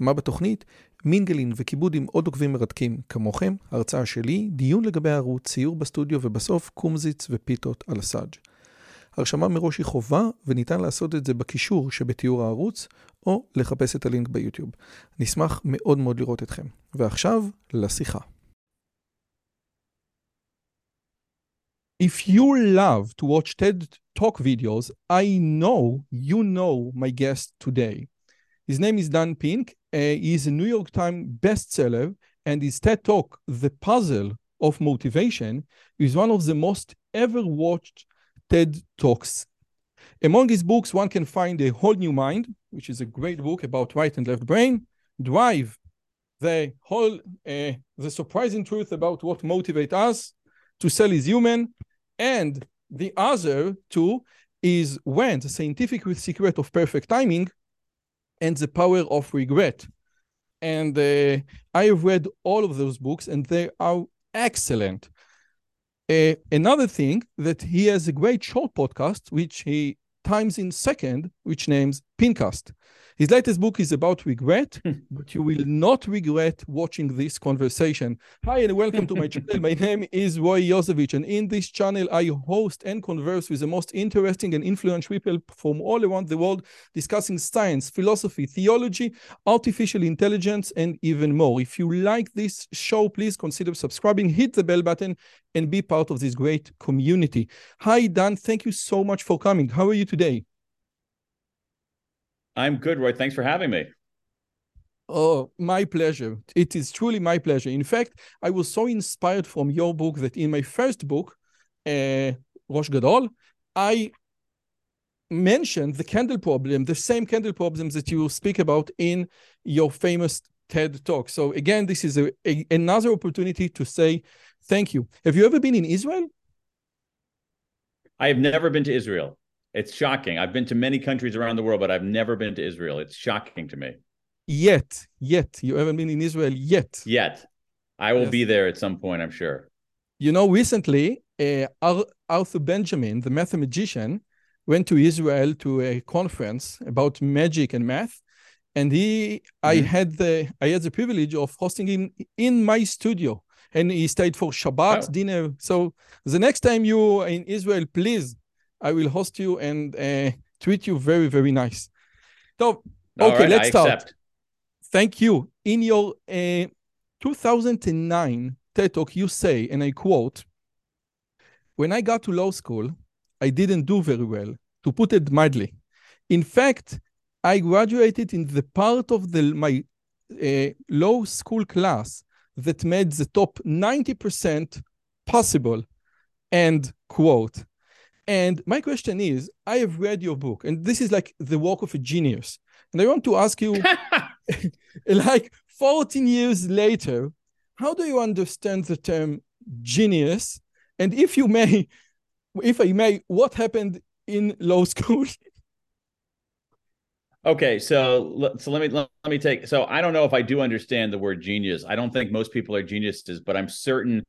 מה בתוכנית? מינגלין וכיבוד עם עוד עוקבים מרתקים כמוכם, הרצאה שלי, דיון לגבי הערוץ, ציור בסטודיו ובסוף קומזיץ ופיתות על הסאג'. הרשמה מראש היא חובה וניתן לעשות את זה בקישור שבתיאור הערוץ או לחפש את הלינק ביוטיוב. נשמח מאוד מאוד לראות אתכם. ועכשיו, לשיחה. If you love to watch TED Talk videos, I know you know my guest today. His name is Dan Pink. Uh, he's a New York Times bestseller, and his TED Talk, The Puzzle of Motivation, is one of the most ever watched TED Talks. Among his books, one can find A Whole New Mind, which is a great book about right and left brain, Drive, the whole, uh, the surprising truth about what motivates us, To Sell is Human, and the other two is When, the Scientific Secret of Perfect Timing, and The Power of Regret. And uh, I have read all of those books, and they are excellent. Uh, another thing that he has a great short podcast, which he times in second, which names Pinkcast. His latest book is about regret, hmm. but you will not regret watching this conversation. Hi, and welcome to my channel. My name is Roy Yosevich, and in this channel, I host and converse with the most interesting and influential people from all around the world discussing science, philosophy, theology, artificial intelligence, and even more. If you like this show, please consider subscribing, hit the bell button, and be part of this great community. Hi, Dan. Thank you so much for coming. How are you today? I'm good, Roy. Thanks for having me. Oh, my pleasure. It is truly my pleasure. In fact, I was so inspired from your book that in my first book, uh, Rosh Gadol, I mentioned the candle problem, the same candle problems that you speak about in your famous TED talk. So again, this is a, a, another opportunity to say thank you. Have you ever been in Israel? I have never been to Israel. It's shocking. I've been to many countries around the world, but I've never been to Israel. It's shocking to me. Yet, yet, you haven't been in Israel yet. Yet. I will yes. be there at some point, I'm sure. You know, recently, uh, Arthur Benjamin, the mathematician, went to Israel to a conference about magic and math. And he, mm-hmm. I had the, I had the privilege of hosting him in my studio, and he stayed for Shabbat oh. dinner. So the next time you in Israel, please I will host you and uh, treat you very, very nice. So, okay, right, let's I start. Accept. Thank you. In your uh, 2009 TED Talk, you say, and I quote, when I got to law school, I didn't do very well, to put it mildly. In fact, I graduated in the part of the, my uh, law school class that made the top 90% possible. End quote. And my question is I have read your book, and this is like the work of a genius. And I want to ask you, like 14 years later, how do you understand the term genius? And if you may, if I may, what happened in law school? Okay, so so let me let me take. So I don't know if I do understand the word genius. I don't think most people are geniuses, but I'm certain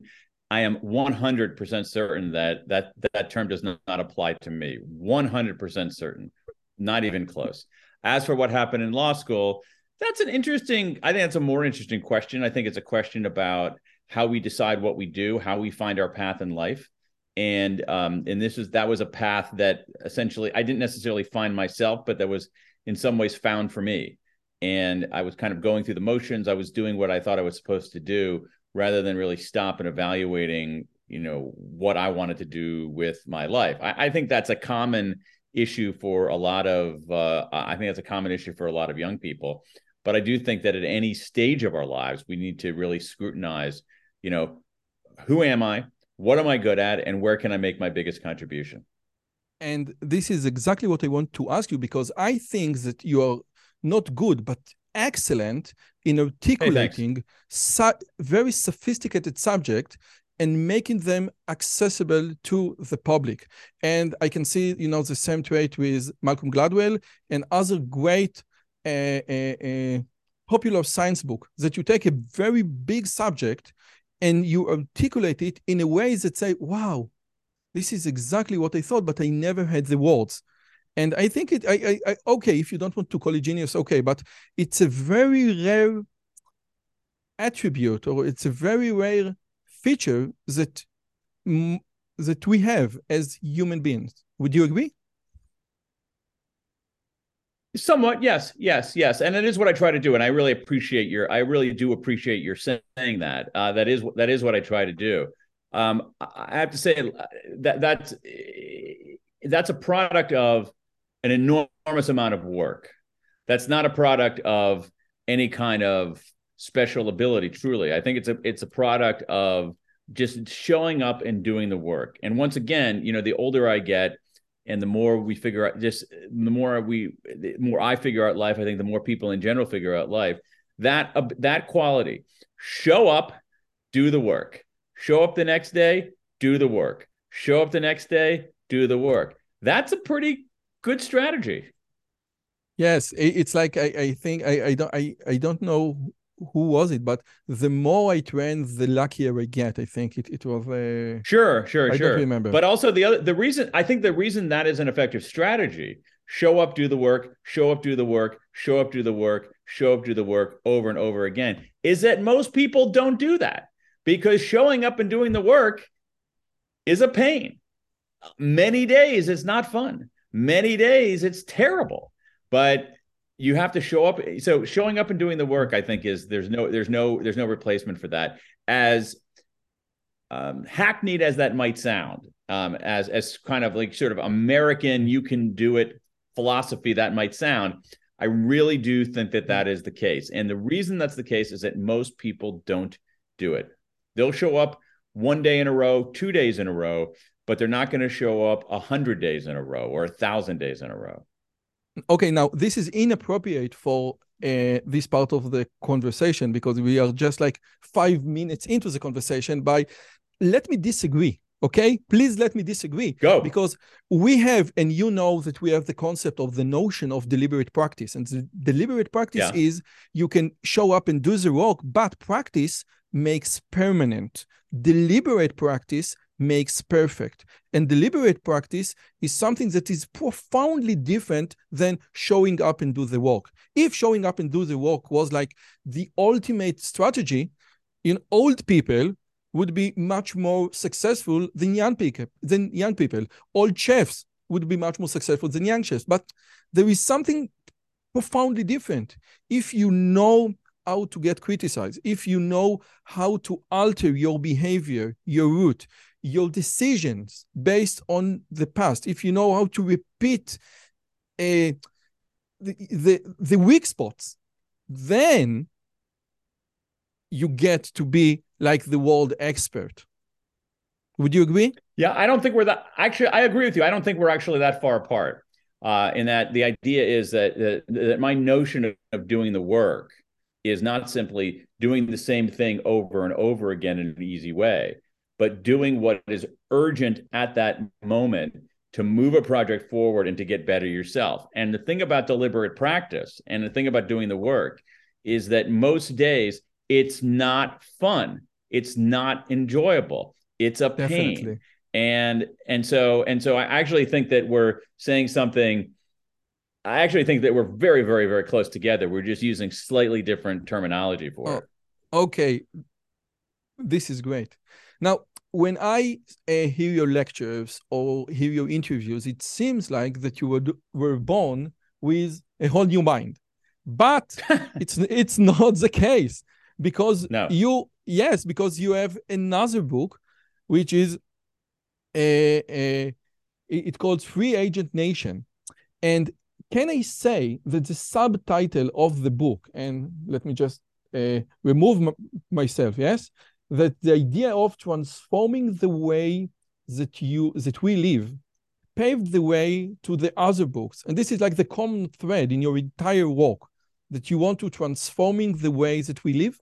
I am 100% certain that that that term does not, apply to me. 100% certain, not even close. As for what happened in law school, that's an interesting. I think that's a more interesting question. I think it's a question about how we decide what we do, how we find our path in life, and um, and this is that was a path that essentially I didn't necessarily find myself, but that was in some ways found for me. And I was kind of going through the motions. I was doing what I thought I was supposed to do, rather than really stop and evaluating you know what i wanted to do with my life. I, I think that's a common issue for a lot of uh, i think that's a common issue for a lot of young people. But i do think that at any stage of our lives we need to really scrutinize you know who am i what am i good at and where can i make my biggest contribution? And this is exactly what i want to ask you because i think that you are not good but excellent in articulating hey, su- very sophisticated subject and making them accessible to the public. And I can see, you know, the same trait with Malcolm Gladwell and other great uh, uh, uh, popular science book that you take a very big subject and you articulate it in a way that say, wow, this is exactly what I thought, but I never had the words. And I think it, I, I, I okay, if you don't want to call it genius, okay, but it's a very rare attribute or it's a very rare feature that that we have as human beings. Would you agree? Somewhat, yes, yes, yes, and it is what I try to do, and I really appreciate your. I really do appreciate your saying that. Uh, that is that is what I try to do. Um, I have to say that that's that's a product of an enormous amount of work. That's not a product of any kind of special ability. Truly, I think it's a it's a product of just showing up and doing the work. And once again, you know, the older I get, and the more we figure out just the more we the more i figure out life i think the more people in general figure out life that uh, that quality show up do the work show up the next day do the work show up the next day do the work that's a pretty good strategy yes it's like i, I think I, I don't I, I don't know who was it, but the more I train, the luckier I get. I think it, it was uh, sure, sure, I sure. Don't remember, but also the other the reason I think the reason that is an effective strategy: show up, do the work, show up, do the work, show up, do the work, show up, do the work over and over again. Is that most people don't do that because showing up and doing the work is a pain. Many days it's not fun. Many days it's terrible, but you have to show up. So showing up and doing the work i think is there's no there's no there's no replacement for that. As um, hackneyed as that might sound um, as as kind of like sort of american you can do it philosophy that might sound i really do think that that is the case. And the reason that's the case is that most people don't do it. They'll show up one day in a row two days in a row but they're not going to show up a hundred days in a row or a thousand days in a row. Okay now this is inappropriate for uh, this part of the conversation because we are just like five minutes into the conversation by let me disagree okay? Please let me disagree go. because we have and you know that we have the concept of the notion of deliberate practice and the deliberate practice yeah. is you can show up and do the work but practice makes permanent. Deliberate practice makes perfect. And deliberate practice is something that is profoundly different than showing up and do the work. If showing up and do the work was like the ultimate strategy, in old people would be much more successful than young people. Than young people, old chefs would be much more successful than young chefs. But there is something profoundly different. If you know how to get criticized, if you know how to alter your behavior, your route, your decisions based on the past, if you know how to repeat uh, the, the, the weak spots, then you get to be like the world expert. Would you agree? Yeah, I don't think we're that. Actually, I agree with you. I don't think we're actually that far apart. Uh, in that the idea is that, that, that my notion of, of doing the work is not simply doing the same thing over and over again in an easy way, but doing what is urgent at that moment to move a project forward and to get better yourself. And the thing about deliberate practice and the thing about doing the work is that most days it's not fun. It's not enjoyable. It's a pain. Definitely. And and so and so I actually think that we're saying something I actually think that we're very very very close together. We're just using slightly different terminology for oh, it. Okay. This is great. Now, when I uh, hear your lectures or hear your interviews, it seems like that you were were born with a whole new mind, but it's it's not the case because no. you yes because you have another book, which is a, a it called Free Agent Nation, and can I say that the subtitle of the book and let me just uh, remove myself yes that the idea of transforming the way that you that we live paved the way to the other books and this is like the common thread in your entire work that you want to transforming the way that we live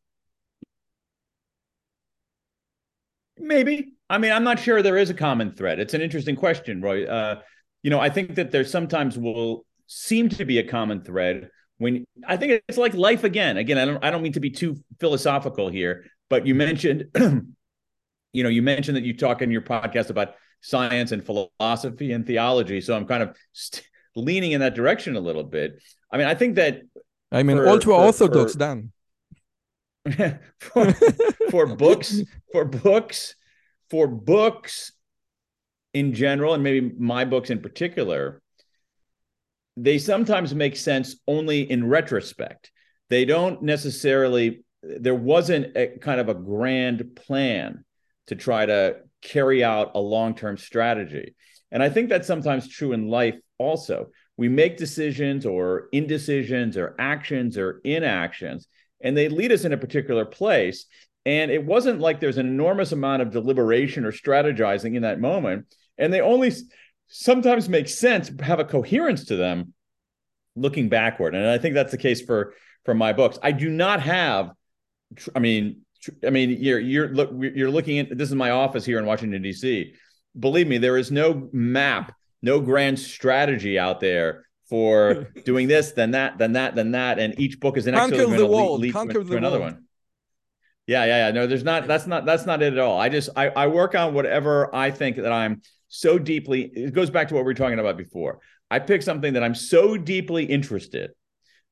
Maybe. I mean, I'm not sure there is a common thread. It's an interesting question, Roy. Uh, you know, I think that there sometimes will seem to be a common thread when I think it's like life again. Again, I don't I don't mean to be too philosophical here, but you mentioned, you know, you mentioned that you talk in your podcast about science and philosophy and theology. So I'm kind of st- leaning in that direction a little bit. I mean, I think that I mean, ultra orthodox, Dan. for, for books, for books, for books in general, and maybe my books in particular, they sometimes make sense only in retrospect. They don't necessarily, there wasn't a kind of a grand plan to try to carry out a long term strategy. And I think that's sometimes true in life also. We make decisions or indecisions or actions or inactions, and they lead us in a particular place. And it wasn't like there's an enormous amount of deliberation or strategizing in that moment. And they only sometimes make sense, have a coherence to them looking backward. And I think that's the case for for my books. I do not have, I mean, I mean, you're you're look you're looking at this is my office here in Washington D.C. Believe me, there is no map, no grand strategy out there for doing this, then that, then that, then that, and each book is an conquer the world, lead, conquer to another one. Yeah, yeah, yeah. No, there's not. That's not. That's not it at all. I just I, I work on whatever I think that I'm so deeply. It goes back to what we were talking about before. I pick something that I'm so deeply interested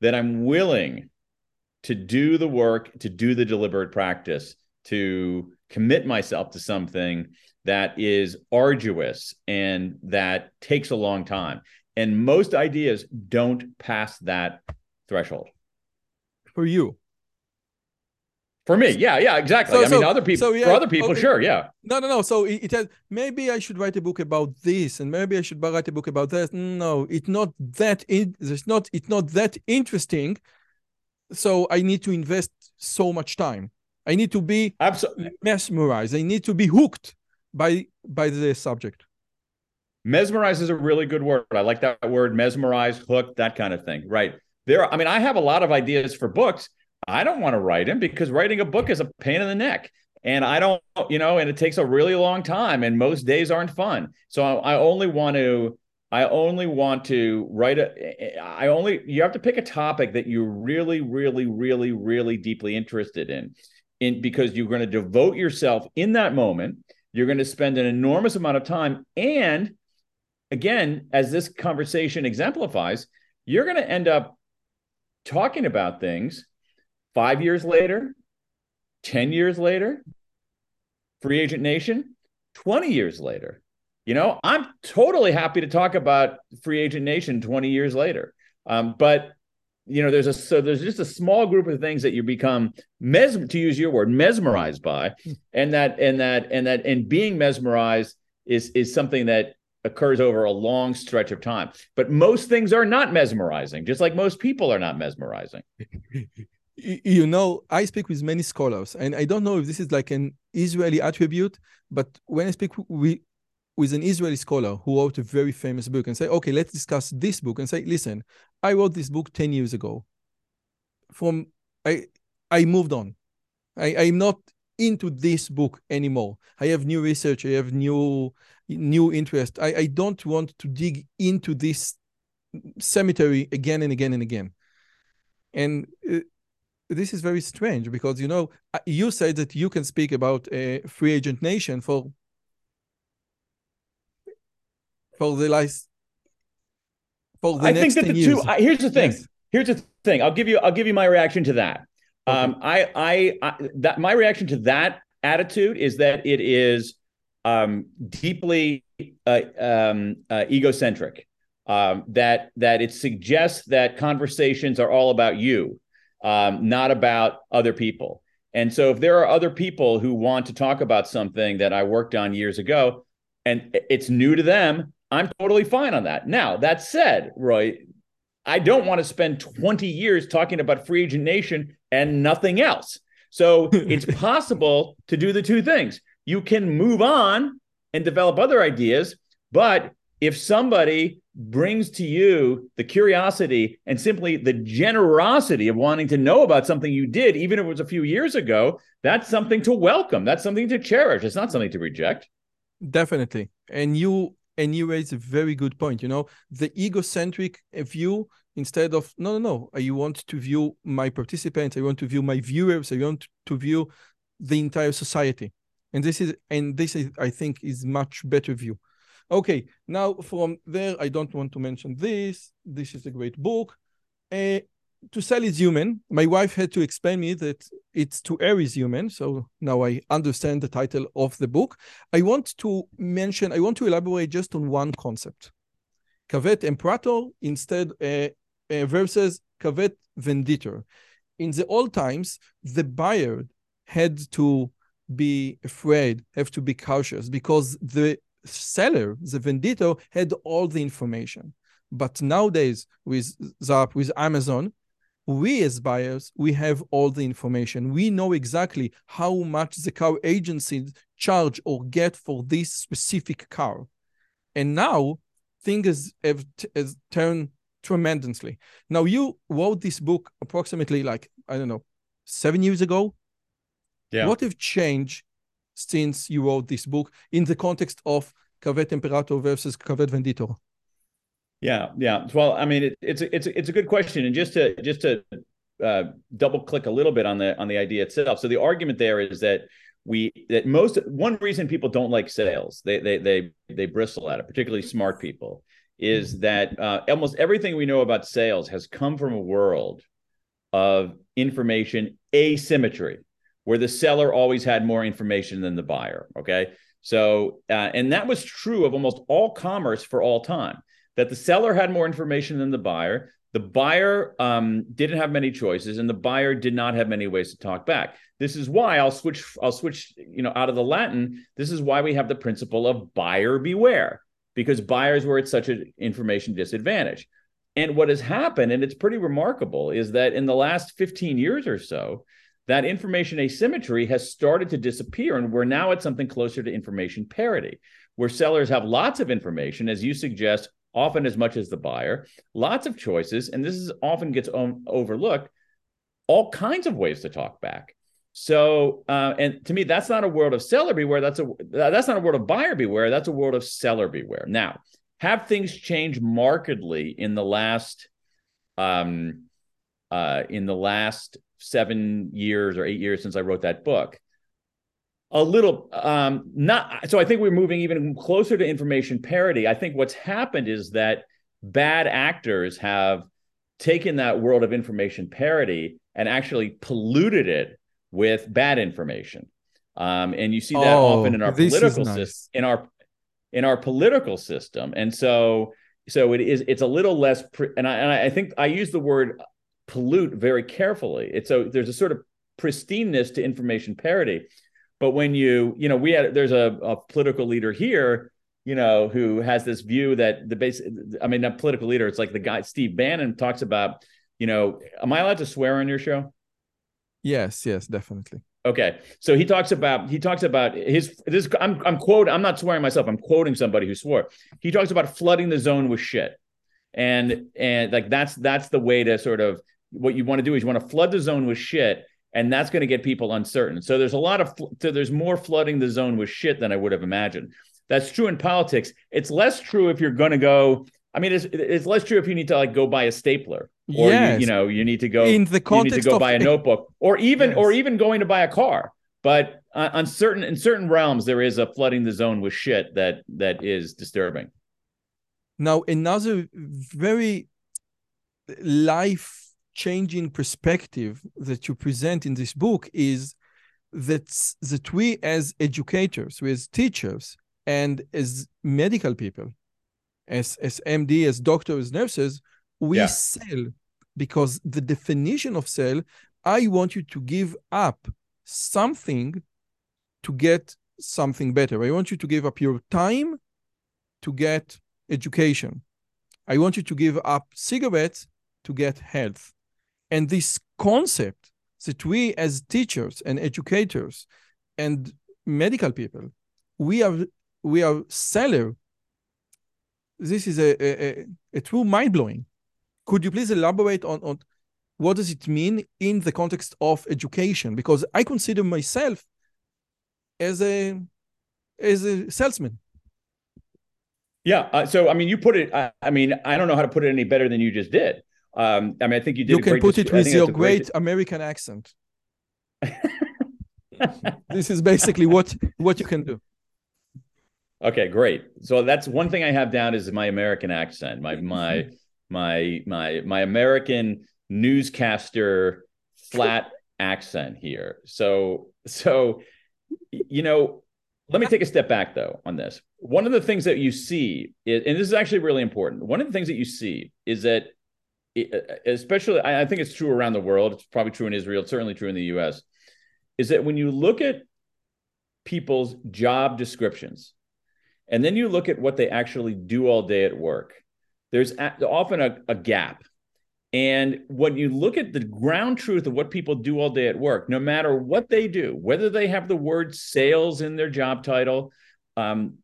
that I'm willing to do the work, to do the deliberate practice, to commit myself to something that is arduous and that takes a long time. And most ideas don't pass that threshold. For you. For me, yeah, yeah, exactly. So, I mean, other people, so, yeah, for other people, okay. sure, yeah. No, no, no. So it, it has, maybe I should write a book about this, and maybe I should write a book about that. No, it's not that. It, it's not. It's not that interesting so I need to invest so much time. I need to be absolutely mesmerized. I need to be hooked by by the subject. Mesmerize is a really good word. I like that word, mesmerize, hook, that kind of thing. Right. There, I mean, I have a lot of ideas for books. I don't want to write them because writing a book is a pain in the neck. And I don't, you know, and it takes a really long time, and most days aren't fun. So I, I only want to I only want to write a, I only, you have to pick a topic that you're really, really, really, really deeply interested in, in because you're going to devote yourself in that moment. You're going to spend an enormous amount of time. And again, as this conversation exemplifies, you're going to end up talking about things five years later, 10 years later, Free Agent Nation, 20 years later you know, I'm totally happy to talk about free agent nation 20 years later. Um, but you know, there's a so there's just a small group of things that you become mes to use your word mesmerized by, and that and that and that and being mesmerized is is something that occurs over a long stretch of time. But most things are not mesmerizing, just like most people are not mesmerizing. You know, I speak with many scholars, and I don't know if this is like an Israeli attribute, but when I speak with with an Israeli scholar who wrote a very famous book and say, okay, let's discuss this book and say, listen, I wrote this book 10 years ago. From I I moved on. I, I'm not into this book anymore. I have new research, I have new new interest. I, I don't want to dig into this cemetery again and again and again. And uh, this is very strange because you know uh, you said that you can speak about a free agent nation for for the last for the I think that the years. two. here's the thing. Yes. Here's the thing. I'll give you. I'll give you my reaction to that. Okay. Um, I, I, I, that my reaction to that attitude is that it is um, deeply uh, um, uh, egocentric. Um, that that it suggests that conversations are all about you, um, not about other people. And so, if there are other people who want to talk about something that I worked on years ago, and it's new to them, I'm totally fine on that. Now, that said, Roy, I don't want to spend 20 years talking about free agent nation and nothing else. So it's possible to do the two things. You can move on and develop other ideas, but if somebody brings to you the curiosity and simply the generosity of wanting to know about something you did, even if it was a few years ago, that's something to welcome. That's something to cherish. It's not something to reject. Definitely. And you and you raise a very good point. You know, the egocentric view instead of no, no, no. I want to view my participants. I want to view my viewers. I want to view the entire society. And this is and this is I think is much better view. Okay, now from there, I don't want to mention this. This is a great book. Uh, to sell is human. My wife had to explain me that it's to err is human. So now I understand the title of the book. I want to mention, I want to elaborate just on one concept. Caveat emperator instead uh, uh, versus caveat venditor. In the old times, the buyer had to be afraid, have to be cautious because the seller, the vendito, had all the information. But nowadays, with Zap, with Amazon, we as buyers, we have all the information. We know exactly how much the car agency charge or get for this specific car. And now things have, have turned tremendously. Now you wrote this book approximately like, I don't know, seven years ago. Yeah. What have changed since you wrote this book in the context of Caveat Imperator versus Caveat Venditor? Yeah, yeah. Well, I mean, it, it's it's it's a good question, and just to just to uh, double click a little bit on the on the idea itself. So the argument there is that we that most one reason people don't like sales, they they they they bristle at it, particularly smart people, is that uh, almost everything we know about sales has come from a world of information asymmetry, where the seller always had more information than the buyer. Okay, so uh, and that was true of almost all commerce for all time that the seller had more information than the buyer. The buyer um, didn't have many choices, and the buyer did not have many ways to talk back. This is why I'll switch. I'll switch. You know, out of the Latin. This is why we have the principle of buyer beware, because buyers were at such an information disadvantage. And what has happened, and it's pretty remarkable, is that in the last 15 years or so, that information asymmetry has started to disappear, and we're now at something closer to information parity, where sellers have lots of information, as you suggest, often as much as the buyer, lots of choices, and this is often gets overlooked, all kinds of ways to talk back. So, uh, and to me, that's not a world of seller beware. That's a that's not a world of buyer beware. That's a world of seller beware. Now, have things changed markedly in the last, um, uh, in the last seven years or eight years since I wrote that book? A little um not so i think we're moving even closer to information parity. I think what's happened is that bad actors have taken that world of information parity and actually polluted it with bad information. Um and you see that oh, often in our political nice. system in our in our political system. And so so it is it's a little less pre- and i and i think i use the word pollute very carefully. It's so there's a sort of pristineness to information parity but when you, you know, we had there's a, a political leader here, you know, who has this view that the base, I mean, a political leader, it's like the guy Steve Bannon talks about, you know, am I allowed to swear on your show? Yes, yes, definitely. Okay, so he talks about he talks about his this. I'm I'm quote. I'm not swearing myself. I'm quoting somebody who swore. He talks about flooding the zone with shit, and and like that's that's the way to sort of what you want to do is you want to flood the zone with shit, and that's going to get people uncertain. So there's a lot of so there's more flooding the zone with shit than I would have imagined. That's true in politics. It's less true if you're going to go. I mean, it's it's less true if you need to like go buy a stapler, or yes. you, you, know you need to go in the context you need to go of, buy a notebook, or even yes. or even going to buy a car. But uh, on certain in certain realms, there is a flooding the zone with shit that that is disturbing. Now, another very life changing perspective that you present in this book is that that we as educators, we as teachers, and as medical people, as as MD, as doctors, nurses, we yeah. sell because the definition of sell, I want you to give up something to get something better. I want you to give up your time to get education. I want you to give up cigarettes to get health. And this concept that we as teachers and educators and medical people, we are we are seller this is a, a, a true mind blowing. Could you please elaborate on, on what does it mean in the context of education? Because I consider myself as a as a salesman. Yeah. Uh, so I mean, you put it. I, I, mean, I don't know how to put it any better than you just did. Um, I mean, I think you did. You can put it with your great, great American accent. this is basically what what you can do. Okay, great. So that's one thing I have down is my American accent, my my my my my American newscaster flat accent here. So so you know, let me take a step back though on this. One of the things that you see is, and this is actually really important. One of the things that you see is that especially I think it's true around the world, it's probably true in Israel, it's certainly true in the US, is that when you look at people's job descriptions and then you look at what they actually do all day at work, there's often a, a gap. And when you look at the ground truth of what people do all day at work, no matter what they do, whether they have the word sales in their job title, um,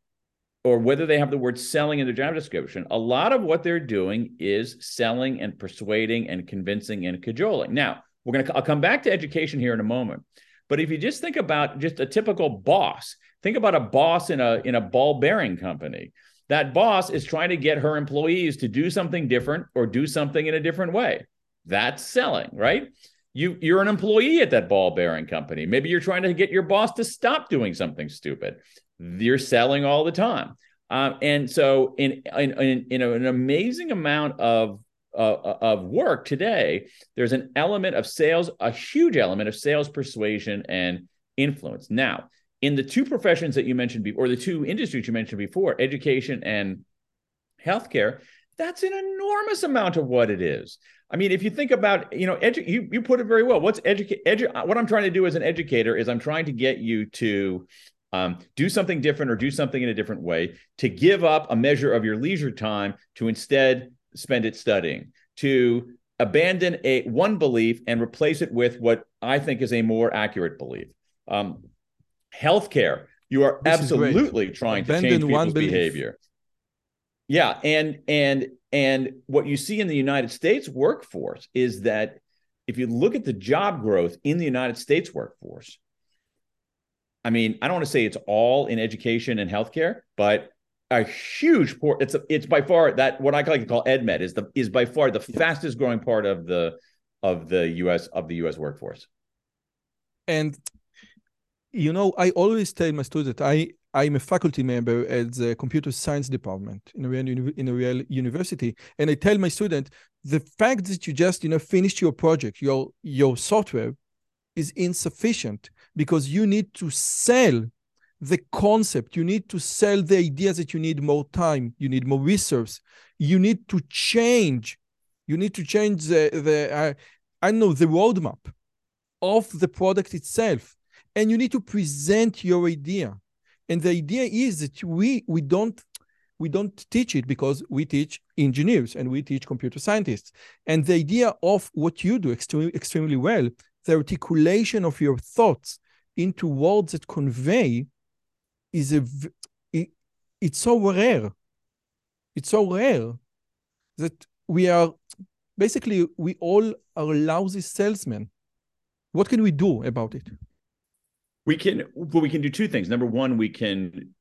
or whether they have the word selling in their job description, a lot of what they're doing is selling and persuading and convincing and cajoling. Now, we're going to I'll come back to education here in a moment. But if you just think about just a typical boss, think about a boss in a in a ball bearing company. That boss is trying to get her employees to do something different or do something in a different way. That's selling, right? You you're an employee at that ball bearing company. Maybe you're trying to get your boss to stop doing something stupid. You're selling all the time. Um, and so in, in, in, in an amazing amount of uh, of work today, there's an element of sales, a huge element of sales persuasion and influence. Now, in the two professions that you mentioned before, or the two industries you mentioned before, education and healthcare, that's an enormous amount of what it is. I mean, if you think about, you know, edu- you you put it very well. What's educate? Edu- what I'm trying to do as an educator is I'm trying to get you to um, do something different or do something in a different way, to give up a measure of your leisure time to instead spend it studying, to abandon a one belief and replace it with what I think is a more accurate belief. Um, healthcare, you are this absolutely trying abandon to change people's behavior. Yeah, and and and what you see in the United States workforce is that if you look at the job growth in the United States workforce, I mean, I don't want to say it's all in education and healthcare, but a huge port. It's a, it's by far that what I like to call EdMed is the is by far the fastest growing part of the of the US of the US workforce. And you know, I always tell my students I I'm a faculty member at the computer science department in a real in a real university, and I tell my student the fact that you just you know finished your project, your your software, is insufficient because you need to sell the concept. You need to sell the idea that you need more time, you need more resources. you need to change. You need to change the the uh, I know the roadmap of the product itself, and you need to present your idea. And the idea is that we we don't we don't teach it because we teach engineers and we teach computer scientists. And the idea of what you do extremely extremely well, the articulation of your thoughts into words that convey is a it, it's so rare. It's so rare that we are basically we all are lousy salesmen. What can we do about it? We can well we can do two things. Number one we can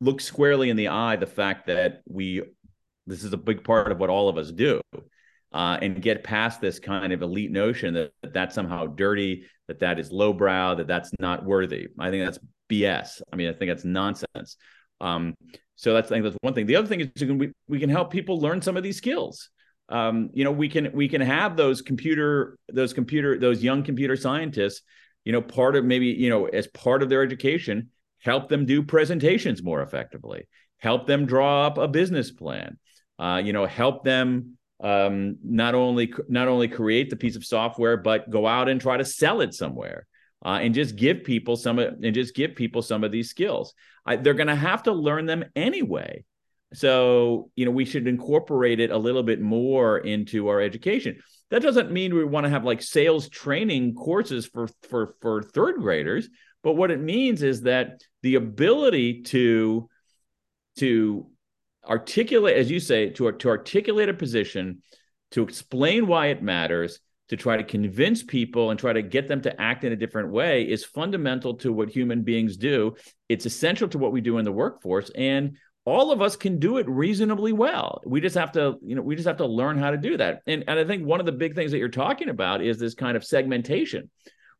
look squarely in the eye the fact that we this is a big part of what all of us do uh, and get past this kind of elite notion that, that that's somehow dirty that that is lowbrow that that's not worthy i think that's BS. I mean, I think that's nonsense. Um, so that's I think that's one thing. The other thing is we, we can help people learn some of these skills. Um, you know, we can we can have those computer those computer those young computer scientists. You know, part of maybe you know as part of their education, help them do presentations more effectively. Help them draw up a business plan. Uh, you know, help them um, not only not only create the piece of software, but go out and try to sell it somewhere uh, and just give people some and just give people some of these skills. I, they're going to have to learn them anyway. So you know we should incorporate it a little bit more into our education. That doesn't mean we want to have like sales training courses for for for third graders, but what it means is that the ability to to articulate, as you say, to, to articulate a position, to explain why it matters, to try to convince people and try to get them to act in a different way is fundamental to what human beings do. It's essential to what we do in the workforce. And all of us can do it reasonably well. We just have to, you know, we just have to learn how to do that. And, and I think one of the big things that you're talking about is this kind of segmentation.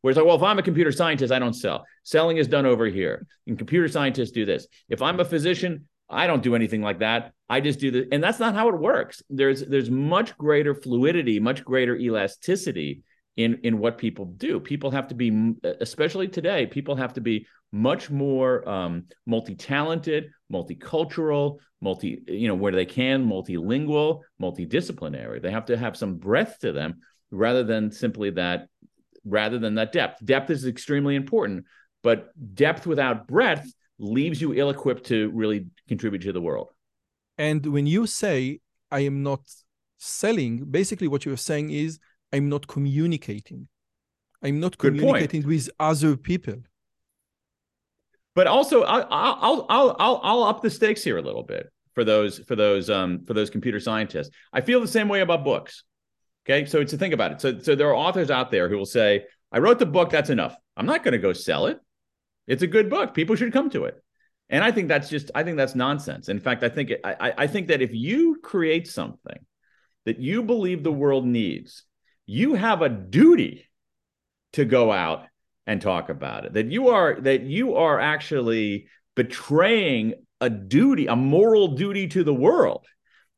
Where it's like, well, if I'm a computer scientist, I don't sell. Selling is done over here. And computer scientists do this. If I'm a physician, I don't do anything like that. I just do the, and that's not how it works. There's there's much greater fluidity, much greater elasticity in in what people do. People have to be, especially today, people have to be much more um, multi-talented, multicultural, multi, you know, where they can, multilingual, multidisciplinary. They have to have some breadth to them rather than simply that, rather than that depth. Depth is extremely important, but depth without breadth leaves you ill-equipped to really contribute to the world. And when you say I am not selling, basically what you're saying is I'm not communicating. I'm not communicating with other people. But also, I'll, I'll I'll I'll I'll up the stakes here a little bit for those for those um for those computer scientists. I feel the same way about books. Okay, so it's to think about it, so so there are authors out there who will say, "I wrote the book, that's enough. I'm not going to go sell it. It's a good book. People should come to it." And I think that's just I think that's nonsense. In fact, I think I I think that if you create something that you believe the world needs, you have a duty to go out and talk about it that you are that you are actually betraying a duty a moral duty to the world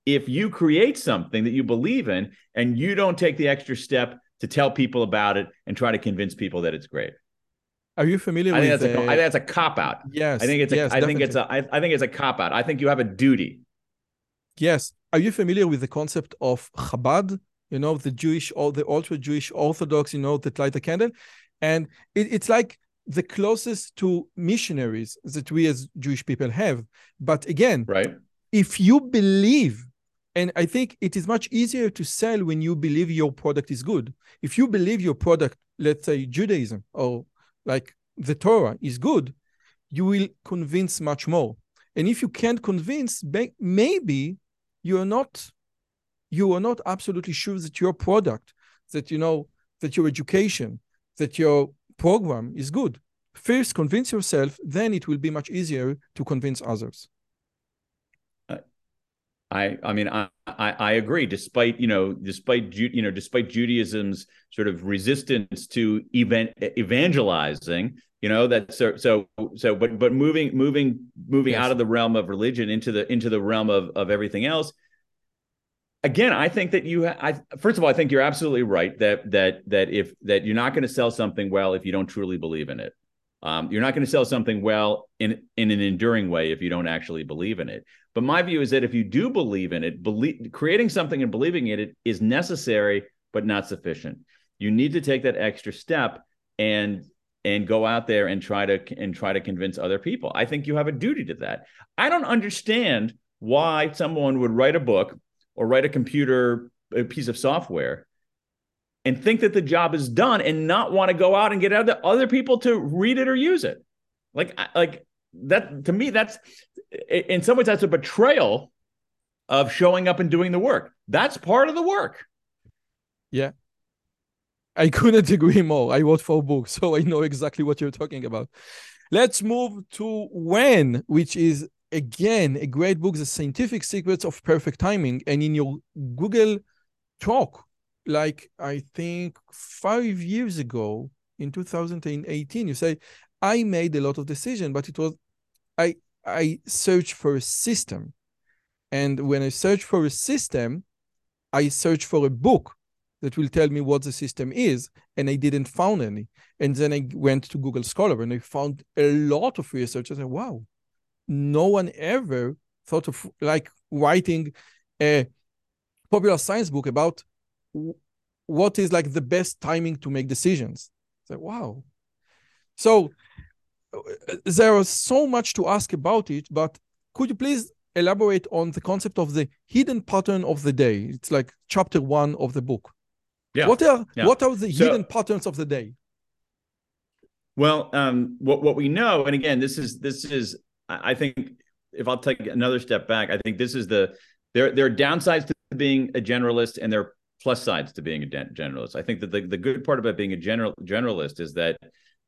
if you create something that you believe in and you don't take the extra step to tell people about it and try to convince people that it's great are you familiar I think with that's a, I think that's a cop out. Yes. I think it's a, yes, I think it's a I, I think it's a cop out. I think you have a duty. Yes. Are you familiar with the concept of Chabad? You know, the Jewish or the ultra Jewish Orthodox, you know, that light a candle. And it, it's like the closest to missionaries that we as Jewish people have. But again, right. if you believe, and I think it is much easier to sell when you believe your product is good. If you believe your product, let's say Judaism or like the Torah is good, you will convince much more. And if you can't convince, maybe you are not you are not absolutely sure that your product, that you know, that your education, that your program is good. First, convince yourself, then it will be much easier to convince others. I, I mean, I, I, I agree. Despite you know, despite you know, despite Judaism's sort of resistance to event evangelizing, you know, that so so so, but but moving moving moving yes. out of the realm of religion into the into the realm of of everything else, again, I think that you. I first of all, I think you're absolutely right that that that if that you're not going to sell something well if you don't truly believe in it. Um, you're not going to sell something well in in an enduring way if you don't actually believe in it. But my view is that if you do believe in it, believe creating something and believing in it is necessary but not sufficient. You need to take that extra step and and go out there and try to and try to convince other people. I think you have a duty to that. I don't understand why someone would write a book or write a computer a piece of software and think that the job is done and not want to go out and get out to other people to read it or use it like like that to me that's in some ways that's a betrayal of showing up and doing the work. That's part of the work. Yeah. I couldn't agree more. I wrote four books so i know exactly what you're talking about. Let's move to when which is again, a great book, The Scientific Secrets of Perfect Timing. And in your Google talk, like I think five years ago in 2018, you say, I made a lot of decisions, but it was I I searched for a system. And when I search for a system, I search for a book that will tell me what the system is, and I didn't found any. And then I went to Google Scholar and I found a lot of research. I said, wow, no one ever thought of like writing a popular science book about what is like the best timing to make decisions. So, wow. So there is so much to ask about it, but could you please elaborate on the concept of the hidden pattern of the day? It's like chapter one of the book. Yeah. What are yeah. what are the so, hidden patterns of the day? Well, um, what what we know, and again, this is this is I think if I'll take another step back, I think this is the there there are downsides to being a generalist and there are plus sides to being a generalist. I think that the, the good part about being a general generalist is that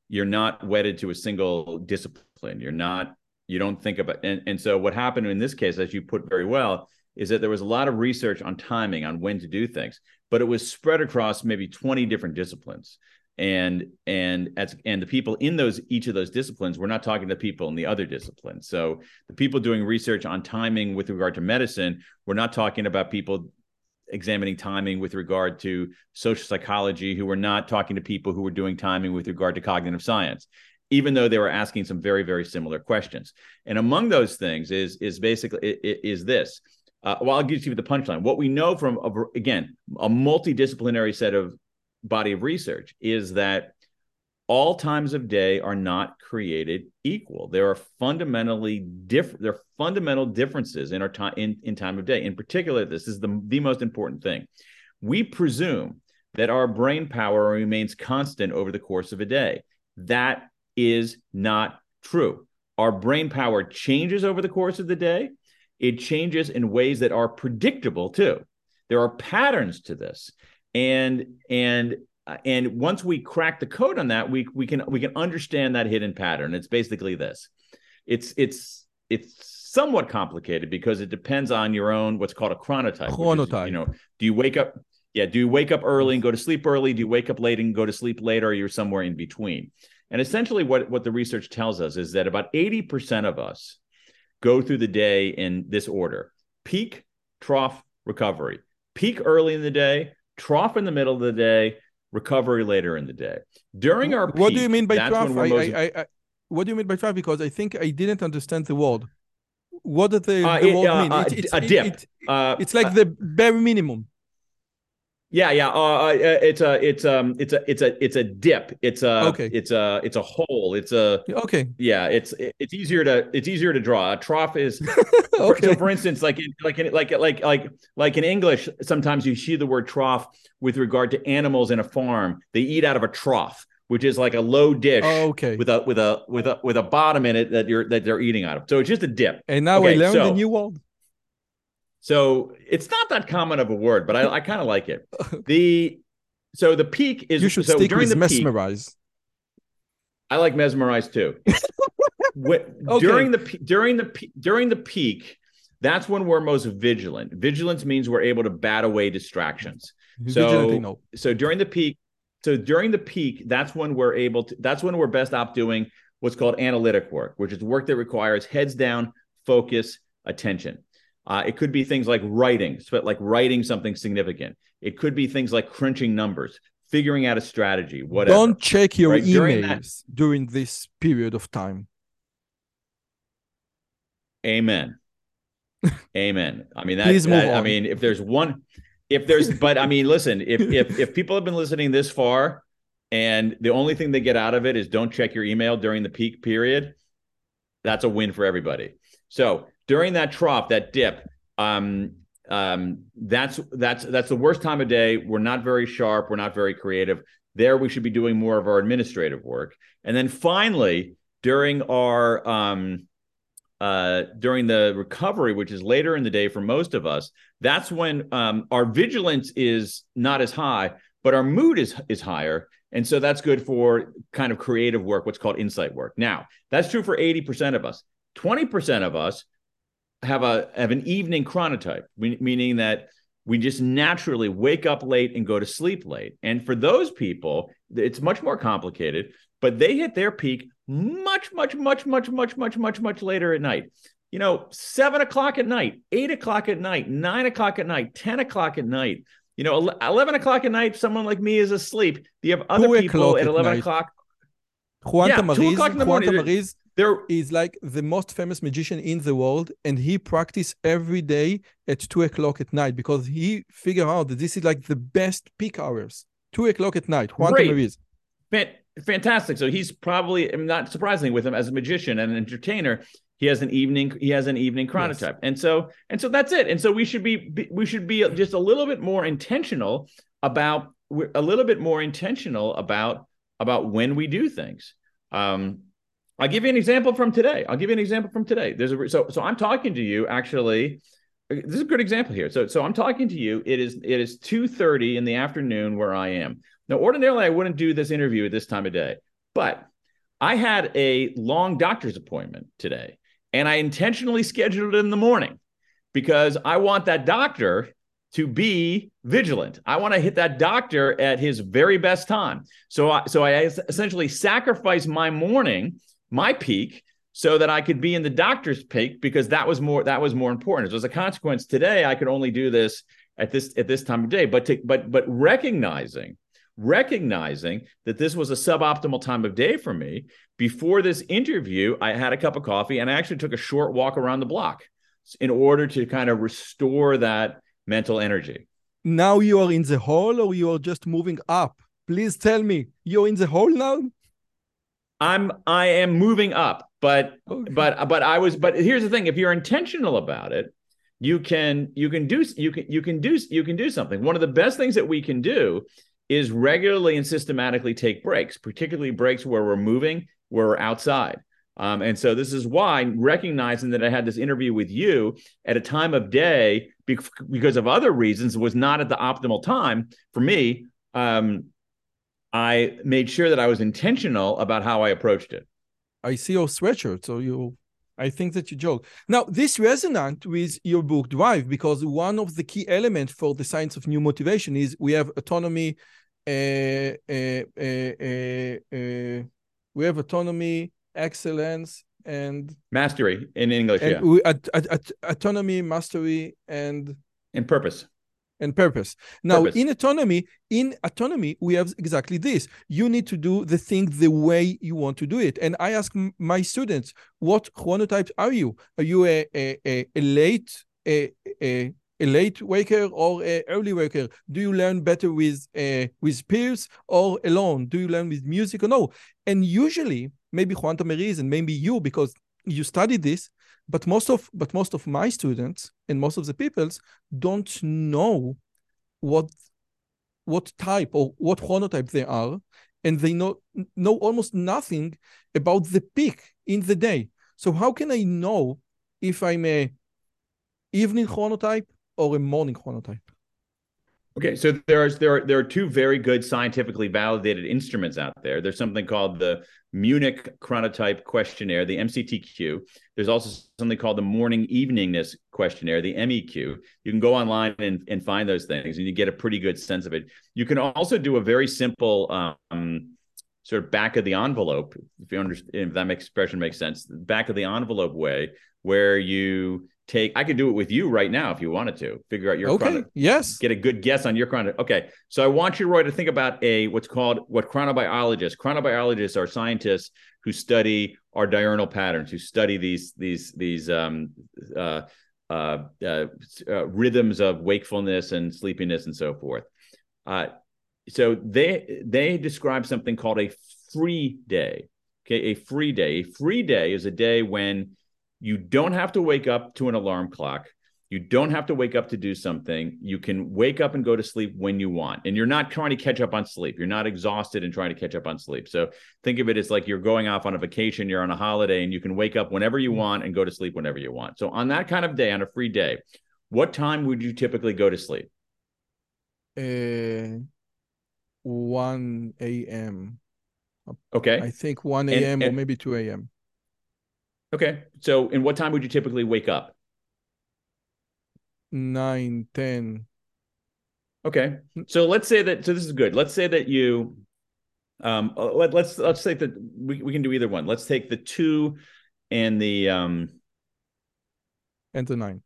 you're not wedded to a single discipline. You're not you don't think about and, and so what happened in this case, as you put very well, is that there was a lot of research on timing on when to do things, but it was spread across maybe 20 different disciplines and and as and the people in those each of those disciplines we're not talking to people in the other disciplines so the people doing research on timing with regard to medicine we're not talking about people examining timing with regard to social psychology who were not talking to people who were doing timing with regard to cognitive science even though they were asking some very very similar questions. And among those things is is basically is this uh, well i'll give you the punchline. What we know from again a multidisciplinary set of body of research is that all times of day are not created equal. There are fundamentally different. There are fundamental differences in our time in, in time of day. In particular, this is the, the most important thing. We presume that our brain power remains constant over the course of a day. That is not true. Our brain power changes over the course of the day. It changes in ways that are predictable too. There are patterns to this and and Uh, and once we crack the code on that we we can we can understand that hidden pattern. It's basically this. It's it's it's somewhat complicated because it depends on your own what's called a chronotype chronotype is, you know do you wake up yeah do you wake up early and go to sleep early? Do you wake up late and go to sleep later or you're somewhere in between? And essentially what what the research tells us is that about 80% of us go through the day in this order. Peak trough recovery. Peak early in the day trough in the middle of the day, recovery later in the day. During our peak, what do you mean by trough? I, most... I, I, what do you mean by trough? Because I think I didn't understand the word. What does the, uh, the it, word uh, mean? Uh, it, it's, a dip. It, uh, it's like uh, the bare minimum. Yeah, yeah. Uh, uh, it's a, it's um, it's a, it's a, it's a dip. It's a, okay. It's a, it's a hole. It's a. Okay. Yeah, it's it's easier to it's easier to draw. A trough is. okay. So, for instance, like in, like in, like like like like in English, sometimes you see the word trough with regard to animals in a farm. They eat out of a trough, which is like a low dish. Oh, okay. With a with a with a with a bottom in it that you're that they're eating out of. So it's just a dip. And now okay, we learned so, a new word. So it's not that common of a word, but I, I kind of like it. The so the peak is you should so stick during the mesmerize. Peak, I like mesmerize too. okay. During the during the during the peak, that's when we're most vigilant. Vigilance means we're able to bat away distractions. Mm-hmm. So so during the peak, so during the peak, that's when we're able to. That's when we're best off doing what's called analytic work, which is work that requires heads down, focus, attention. Uh, it could be things like writing, but like writing something significant. It could be things like crunching numbers, figuring out a strategy, whatever. Don't check your right? emails during, that, during this period of time. Amen. Amen. I mean, that, Please move that, on. I mean, if there's one, if there's, but I mean, listen, if if if people have been listening this far, and the only thing they get out of it is don't check your email during the peak period, that's a win for everybody. So during that trough, that dip, um, um, that's that's that's the worst time of day. We're not very sharp. We're not very creative. There, we should be doing more of our administrative work. And then finally, during our um, uh, during the recovery, which is later in the day for most of us, that's when um, our vigilance is not as high, but our mood is is higher. And so that's good for kind of creative work, what's called insight work. Now, that's true for 80% of us. 20% of us have a have an evening chronotype, meaning that we just naturally wake up late and go to sleep late. And for those people, it's much more complicated, but they hit their peak much, much, much, much, much, much, much, much later at night. You know, seven o'clock at night, eight o'clock at night, nine o'clock at night, 10 o'clock at night. You know, 11 o'clock at night, someone like me is asleep. Do you have other people at 11 o'clock? Juan yeah, Tamariz, Juan Tamariz there is like the most famous magician in the world, and he practice every day at two o'clock at night because he figure out that this is like the best peak hours. Two o'clock at night. Juan Tamariz. Fantastic. So he's probably not surprisingly with him as a magician and an entertainer. He has an evening. He has an evening chronotype, yes. and so and so that's it. And so we should be we should be just a little bit more intentional about a little bit more intentional about about when we do things. Um, I'll give you an example from today. I'll give you an example from today. There's a so so I'm talking to you actually. This is a good example here. So so I'm talking to you. It is it is 2:30 in the afternoon where I am. Now ordinarily I wouldn't do this interview at this time of day. But I had a long doctor's appointment today and I intentionally scheduled it in the morning because I want that doctor to be vigilant. I want to hit that doctor at his very best time. So I, so I essentially sacrifice my morning my peak so that I could be in the doctor's peak because that was more that was more important. As a consequence, today I could only do this at this at this time of day. But to, but but recognizing recognizing that this was a suboptimal time of day for me before this interview, I had a cup of coffee and I actually took a short walk around the block in order to kind of restore that mental energy. Now you are in the hole or you are just moving up? Please tell me, you're in the hole now? I'm I am moving up, but okay. but but I was but here's the thing: if you're intentional about it, you can you can do you can you can do you can do something. One of the best things that we can do is regularly and systematically take breaks, particularly breaks where we're moving, where we're outside. Um, and so this is why recognizing that I had this interview with you at a time of day because of other reasons was not at the optimal time for me. Um, I made sure that I was intentional about how I approached it. I see your sweatshirt, so you. I think that you joke. Now, this resonant with your book Drive because one of the key elements for the science of new motivation is we have autonomy. Uh, uh, uh, we have autonomy, excellence, and mastery in English. And yeah, we, at, at, at, autonomy, mastery, and and purpose and purpose. Now, purpose. in autonomy, in autonomy, we have exactly this. You need to do the thing the way you want to do it. And I ask my students, what chronotype are you? Are you a, a, a, a late a, a, a late waker or a early waker? Do you learn better with uh, with peers or alone? Do you learn with music or no? And usually, maybe Juan Tamariz and maybe you, because you studied this, but most of but most of my students and most of the peoples don't know what what type or what chronotype they are and they know know almost nothing about the peak in the day. So how can i know if i'm a evening chronotype or a morning chronotype Okay, so there are there are two very good scientifically validated instruments out there. There's something called the Munich Chronotype Questionnaire, the MCTQ. There's also something called the Morning Eveningness Questionnaire, the MEQ. You can go online and, and find those things, and you get a pretty good sense of it. You can also do a very simple um, sort of back of the envelope, if you understand, if that expression makes sense, back of the envelope way, where you take i could do it with you right now if you wanted to figure out your okay yes. get a good guess on your chrono okay. So i want you roy to think about a what's called what chronobiologists chronobiologists are scientists who study our diurnal patterns who study these these these um uh, uh, uh, uh rhythms of wakefulness and sleepiness and so forth. Uh so they they describe something called a free day okay a free day. A free day is a day when you don't have to wake up to an alarm clock. You don't have to wake up to do something. You can wake up and go to sleep when you want. And you're not trying to catch up on sleep. You're not exhausted and trying to catch up on sleep. So think of it as like you're going off on a vacation, you're on a holiday, and you can wake up whenever you want and go to sleep whenever you want. So on that kind of day, on a free day, what time would you typically go to sleep? Uh, 1 a.m. Okay. I think 1 a.m. or maybe 2 a.m. Okay. So, in what time would you typically wake up? Nine, ten. Okay. So let's say that. So this is good. Let's say that you. Um. Let, let's let's say that we we can do either one. Let's take the two, and the um. And the nine.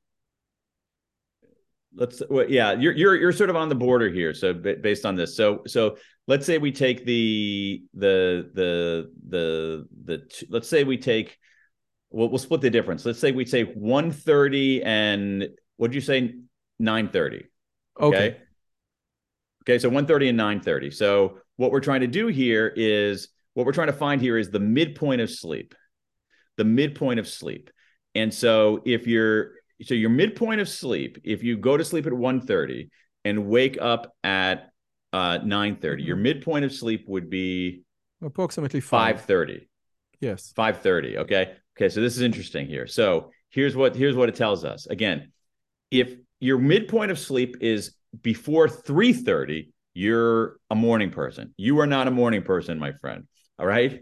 Let's well, yeah. You're you're you're sort of on the border here. So based on this, so so let's say we take the the the the the. Let's say we take we'll, we'll split the difference. Let's say we say 130 and what'd you say? 930. Okay. okay. Okay. So 130 and 930. So what we're trying to do here is what we're trying to find here is the midpoint of sleep. The midpoint of sleep. And so if you're so your midpoint of sleep, if you go to sleep at 130 and wake up at uh 930, mm-hmm. your midpoint of sleep would be approximately 530. Yes. 5:30. Okay. Okay. So this is interesting here. So here's what here's what it tells us. Again, if your midpoint of sleep is before 3:30, you're a morning person. You are not a morning person, my friend. All right.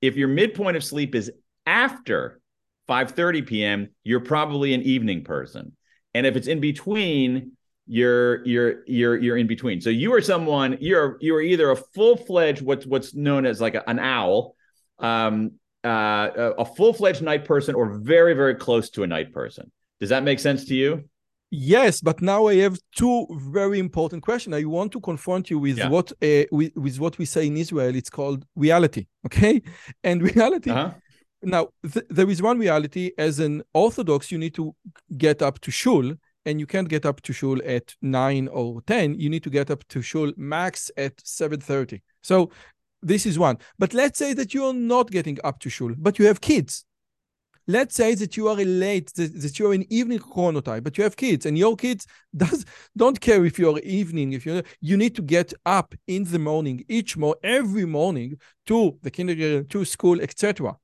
If your midpoint of sleep is after 5:30 p.m., you're probably an evening person. And if it's in between, you're you're you're you're in between. So you are someone you're you're either a full fledged what's what's known as like a, an owl, um, uh, a full fledged night person, or very very close to a night person. Does that make sense to you? Yes, but now I have two very important questions. I want to confront you with yeah. what uh, with, with what we say in Israel. It's called reality, okay? And reality. Uh-huh. Now, th- there is one reality. As an Orthodox, you need to get up to shul, and you can't get up to shul at nine or ten. You need to get up to shul max at seven thirty. So this is one. But let's say that you're not getting up to shul, but you have kids. Let's say that you are late, that, that you're an evening chronotype, but you have kids, and your kids does don't care if you're evening, if you you need to get up in the morning each more every morning to the kindergarten, to school, etc.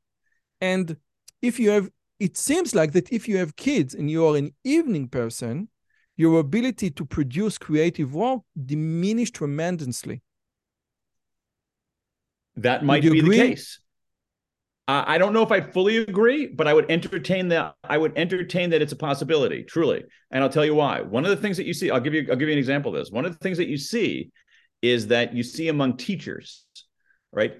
And if you have, it seems like that if you have kids and you are an evening person, your ability to produce creative work diminish tremendously. That might be agree? the case. Uh, I don't know if I fully agree, but I would entertain that. I would entertain that it's a possibility, truly. And I'll tell you why. One of the things that you see, I'll give you, I'll give you an example of this. One of the things that you see is that you see among teachers, right?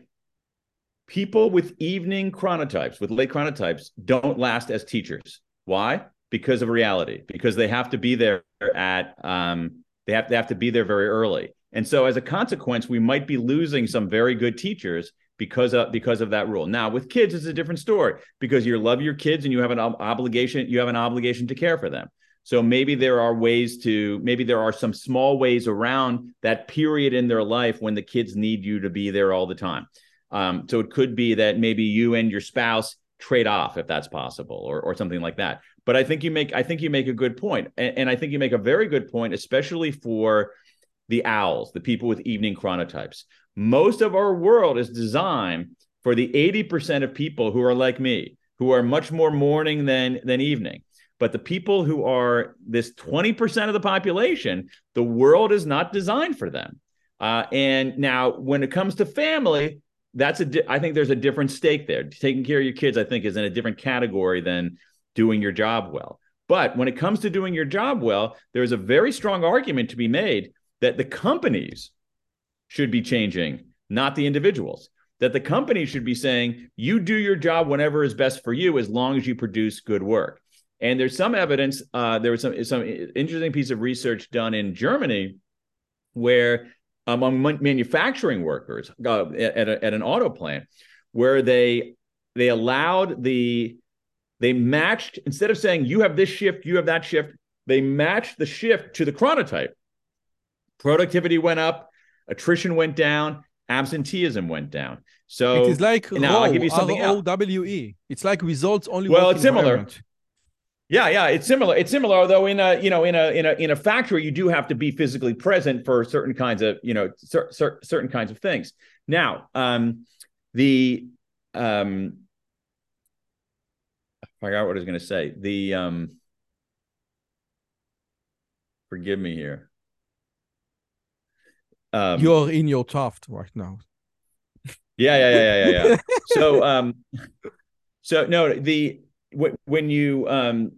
People with evening chronotypes, with late chronotypes, don't last as teachers. Why? Because of reality. Because they have to be there at, um, they have they have to be there very early. And so, as a consequence, we might be losing some very good teachers because of because of that rule. Now, with kids, it's a different story because you love your kids and you have an ob- obligation. You have an obligation to care for them. So maybe there are ways to maybe there are some small ways around that period in their life when the kids need you to be there all the time. Um, so it could be that maybe you and your spouse trade off if that's possible or or something like that. But I think you make I think you make a good point, and, and I think you make a very good point, especially for the owls, the people with evening chronotypes. Most of our world is designed for the 80% of people who are like me, who are much more morning than, than evening. But the people who are this 20% of the population, the world is not designed for them. Uh, and now, when it comes to family, that's a. Di- I think there's a different stake there. Taking care of your kids, I think, is in a different category than doing your job well. But when it comes to doing your job well, there's a very strong argument to be made that the companies should be changing, not the individuals. That the company should be saying, you do your job whenever is best for you, as long as you produce good work. And there's some evidence. Uh, there was some some interesting piece of research done in Germany, where among manufacturing workers uh, at, a, at an auto plant, where they they allowed the they matched instead of saying you have this shift, you have that shift, they matched the shift to the chronotype. Productivity went up, attrition went down, absenteeism went down. So it is like now I'll give you something R-O-W-E. It's like results only. Well, it's similar. Yeah, yeah, it's similar. It's similar, although in a you know in a in a in a factory you do have to be physically present for certain kinds of you know cer- cer- certain kinds of things. Now, um, the um, I forgot what I was going to say. The um, forgive me here. Um, You're in your Taft right now. Yeah, yeah, yeah, yeah, yeah. so, um, so no, the when you um,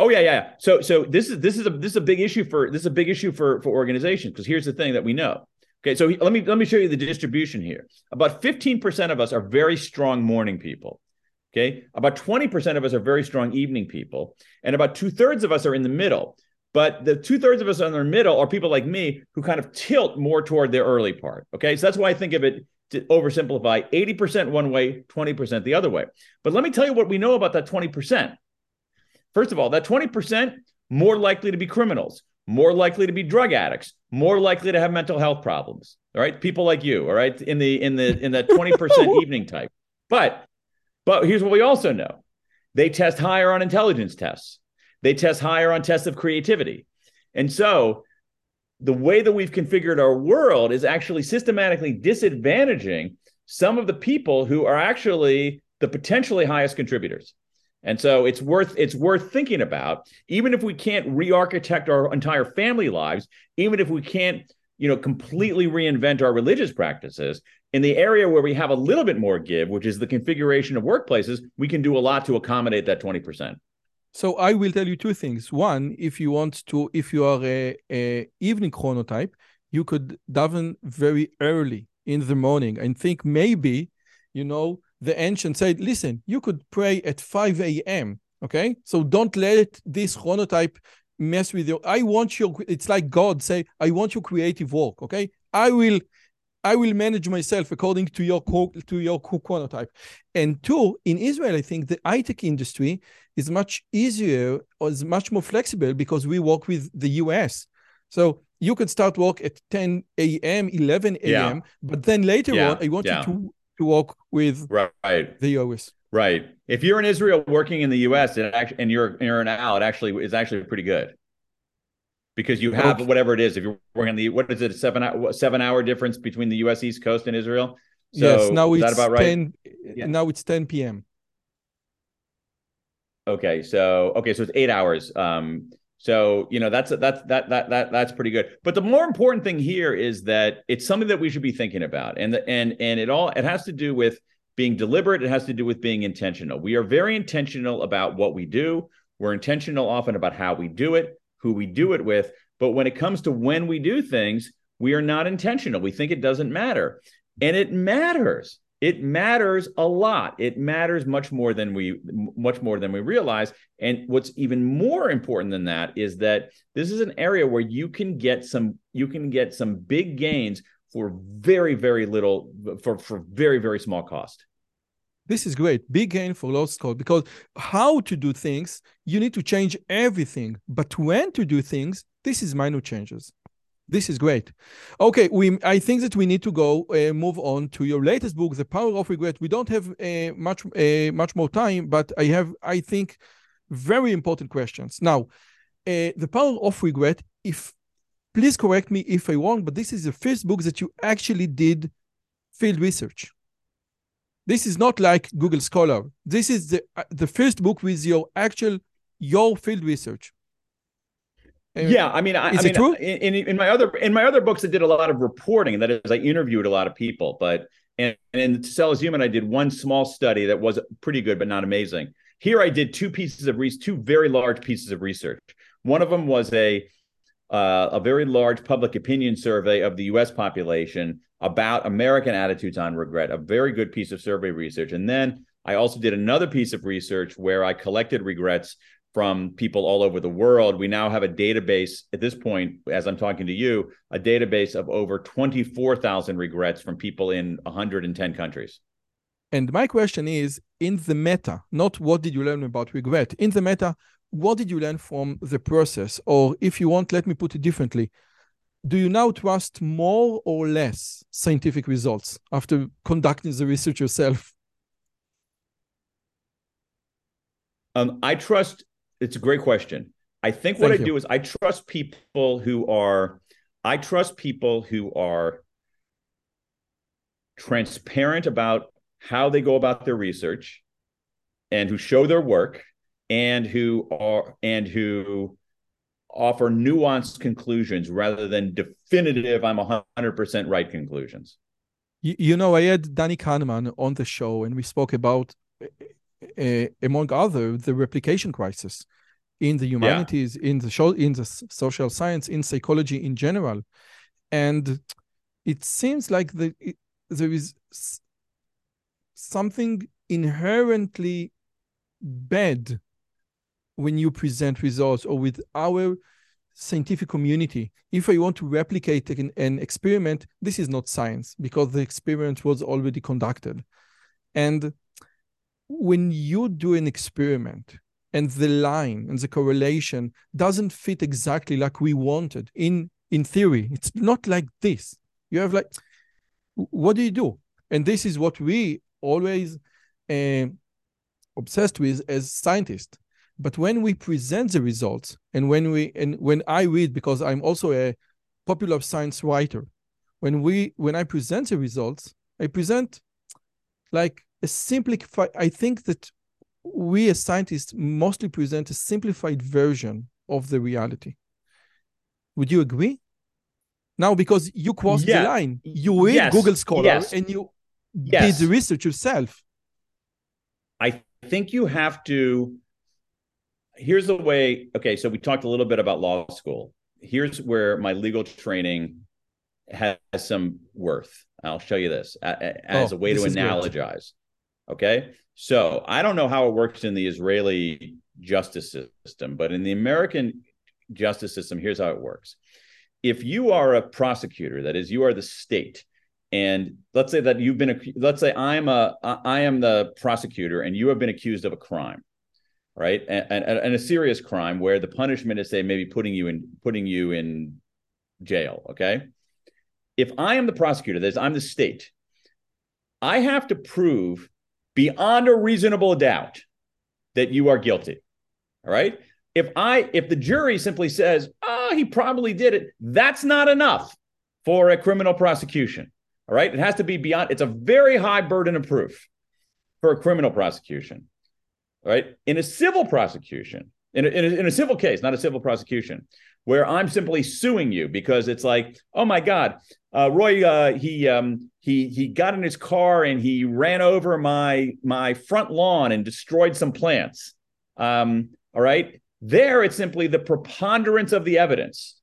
oh yeah, yeah. So, so this is this is a this is a big issue for this is a big issue for for organizations because here's the thing that we know. Okay, so let me let me show you the distribution here. About 15% of us are very strong morning people. Okay, about 20% of us are very strong evening people, and about two thirds of us are in the middle. But the two thirds of us in the middle are people like me who kind of tilt more toward the early part. Okay. So that's why I think of it to oversimplify 80% one way, 20% the other way. But let me tell you what we know about that 20%. First of all, that 20% more likely to be criminals, more likely to be drug addicts, more likely to have mental health problems. All right. People like you, all right, in the in the in that 20% evening type. But but here's what we also know. They test higher on intelligence tests. They test higher on tests of creativity. And so the way that we've configured our world is actually systematically disadvantaging some of the people who are actually the potentially highest contributors. And so it's worth it's worth thinking about, even if we can't re-architect our entire family lives, even if we can't, you know, completely reinvent our religious practices. In the area where we have a little bit more give, which is the configuration of workplaces, we can do a lot to accommodate that 20%. So I will tell you two things. One, if you want to, if you are a, a evening chronotype, you could daven very early in the morning and think maybe, you know, the ancient said, listen, you could pray at 5 a.m. Okay. So don't let this chronotype mess with you. I want your, it's like God say, I want your creative work. Okay. I will, I will manage myself according to your to your chronotype. And two, in Israel, I think the high tech industry is much easier or is much more flexible because we work with the US. So you could start work at 10 a.m., 11 a.m., yeah. but then later yeah. on, I want yeah. you to to work with right. the US. Right. If you're in Israel working in the US it actually, and you're you're an out, it actually is actually pretty good. Because you have okay. whatever it is. If you're working on the what is it, a seven hour seven hour difference between the US East Coast and Israel? So yes, now it's about right? 10 yeah. now it's 10 p.m. Okay, so okay, so it's eight hours. Um, so you know that's that's that that that that's pretty good. But the more important thing here is that it's something that we should be thinking about, and the, and and it all it has to do with being deliberate. It has to do with being intentional. We are very intentional about what we do. We're intentional often about how we do it, who we do it with. But when it comes to when we do things, we are not intentional. We think it doesn't matter, and it matters it matters a lot it matters much more than we much more than we realize and what's even more important than that is that this is an area where you can get some you can get some big gains for very very little for for very very small cost this is great big gain for low cost because how to do things you need to change everything but when to do things this is minor changes this is great. Okay, we. I think that we need to go uh, move on to your latest book, The Power of Regret. We don't have uh, much uh, much more time, but I have, I think, very important questions. Now, uh, The Power of Regret. If please correct me if I'm wrong, but this is the first book that you actually did field research. This is not like Google Scholar. This is the uh, the first book with your actual your field research. Yeah, I mean, I, is I mean, true? In, in my other in my other books, I did a lot of reporting. That is, I interviewed a lot of people. But and, and in Sell is Human, I did one small study that was pretty good, but not amazing. Here, I did two pieces of research, two very large pieces of research. One of them was a uh, a very large public opinion survey of the U.S. population about American attitudes on regret. A very good piece of survey research, and then I also did another piece of research where I collected regrets from people all over the world. We now have a database at this point, as I'm talking to you, a database of over 24,000 regrets from people in 110 countries. And my question is in the meta, not what did you learn about regret, in the meta, what did you learn from the process? Or if you want, let me put it differently. Do you now trust more or less scientific results after conducting the research yourself? Um, I trust it's a great question. I think what Thank I you. do is I trust people who are I trust people who are transparent about how they go about their research and who show their work and who are and who offer nuanced conclusions rather than definitive i'm 100% right conclusions you, you know i had danny kahneman on the show and we spoke about uh, among other, the replication crisis in the humanities, yeah. in the show, in the social science, in psychology in general, and it seems like the, it, there is something inherently bad when you present results or with our scientific community. If i want to replicate an, an, experiment this is not science because the experiment was already conducted. And when you do an experiment and the line and the correlation doesn't fit exactly like we wanted in in theory it's not like this. You have like what do you do? And this is what we always uh, obsessed with as scientists but when we present the results and when we and when i read because i'm also a popular science writer when we when i present the results i present like a simplified. I think that we as scientists mostly present a simplified version of the reality. Would you agree? Now, because you crossed Yeah. the line, you read Yes. Google Scholar Yes. and you Yes. did the research yourself. I think you have to. Here's the way. Okay, so we talked a little bit about law school. Here's where my legal training has some worth. I'll show you this a- oh, as Oh, a way to this is great. analogize. Okay, so I don't know how it works in the Israeli justice system, but in the American justice system, here's how it works. If you are a prosecutor, that is, you are the state, and let's say that you've been, let's say I'm a, I am the prosecutor, and you have been accused of a crime, right, and, and, and a serious crime where the punishment is say maybe putting you in, putting you in jail. Okay, if I am the prosecutor, that is, I'm the state, I have to prove beyond a reasonable doubt that you are guilty. All right. If I if the jury simply says, "Oh, he probably did it," that's not enough for a criminal prosecution. All right, it has to be beyond. It's a very high burden of proof for a criminal prosecution. Right, in a civil prosecution, in a, in a, in a civil case, not a civil prosecution, where I'm simply suing you because it's like, oh my God, uh, Roy, uh, he um, he he got in his car and he ran over my my front lawn and destroyed some plants. Um, all right, there it's simply the preponderance of the evidence.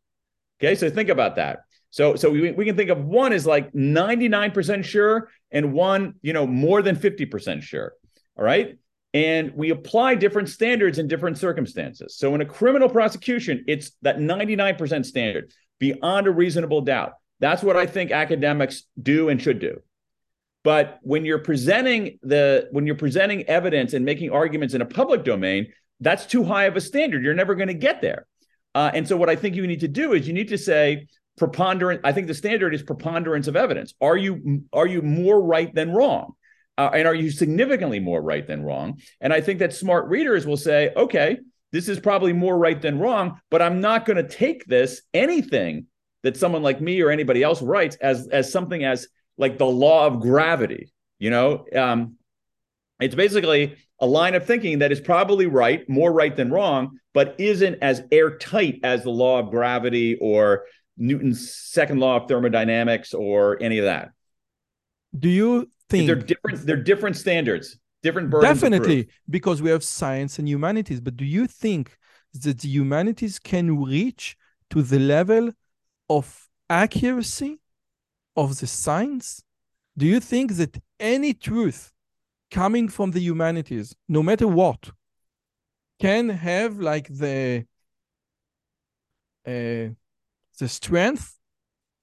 Okay, so think about that. So so we, we can think of one as like 99% sure and one, you know, more than 50% sure. All right. And we apply different standards in different circumstances. So in a criminal prosecution, it's that 99% standard beyond a reasonable doubt. That's what I think academics do and should do. But when you're presenting the when you're presenting evidence and making arguments in a public domain, that's too high of a standard. You're never going to get there. Uh, and so what I think you need to do is you need to say preponderant. I think the standard is preponderance of evidence. Are you are you more right than wrong? Uh, and are you significantly more right than wrong? And I think that smart readers will say, okay, this is probably more right than wrong, but I'm not going to take this anything that someone like me or anybody else writes as as something as like the law of gravity. You know, um, it's basically a line of thinking that is probably right, more right than wrong, but isn't as airtight as the law of gravity or Newton's second law of thermodynamics or any of that. Do you think They're different. They're different standards, different burdens. Definitely, because we have science and humanities. But do you think that the humanities can reach to the level of accuracy of the science? Do you think that any truth coming from the humanities, no matter what, can have like the uh, the strength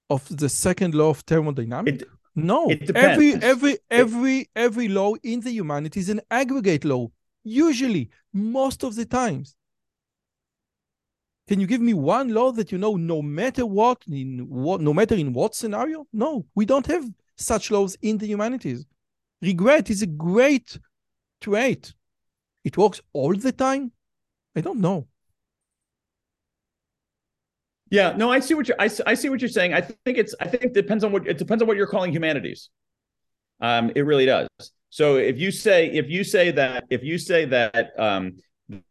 of the second law of thermodynamics? It- no, every every every every law in the humanities is an aggregate law. Usually, most of the times. Can you give me one law that you know, no matter what, in what, no matter in what scenario? No, we don't have such laws in the humanities. Regret is a great trait. It works all the time. I don't know. Yeah, no, I see what you're. I, I see what you're saying. I think it's. I think it depends on what it depends on what you're calling humanities. Um, it really does. So if you say if you say that if you say that um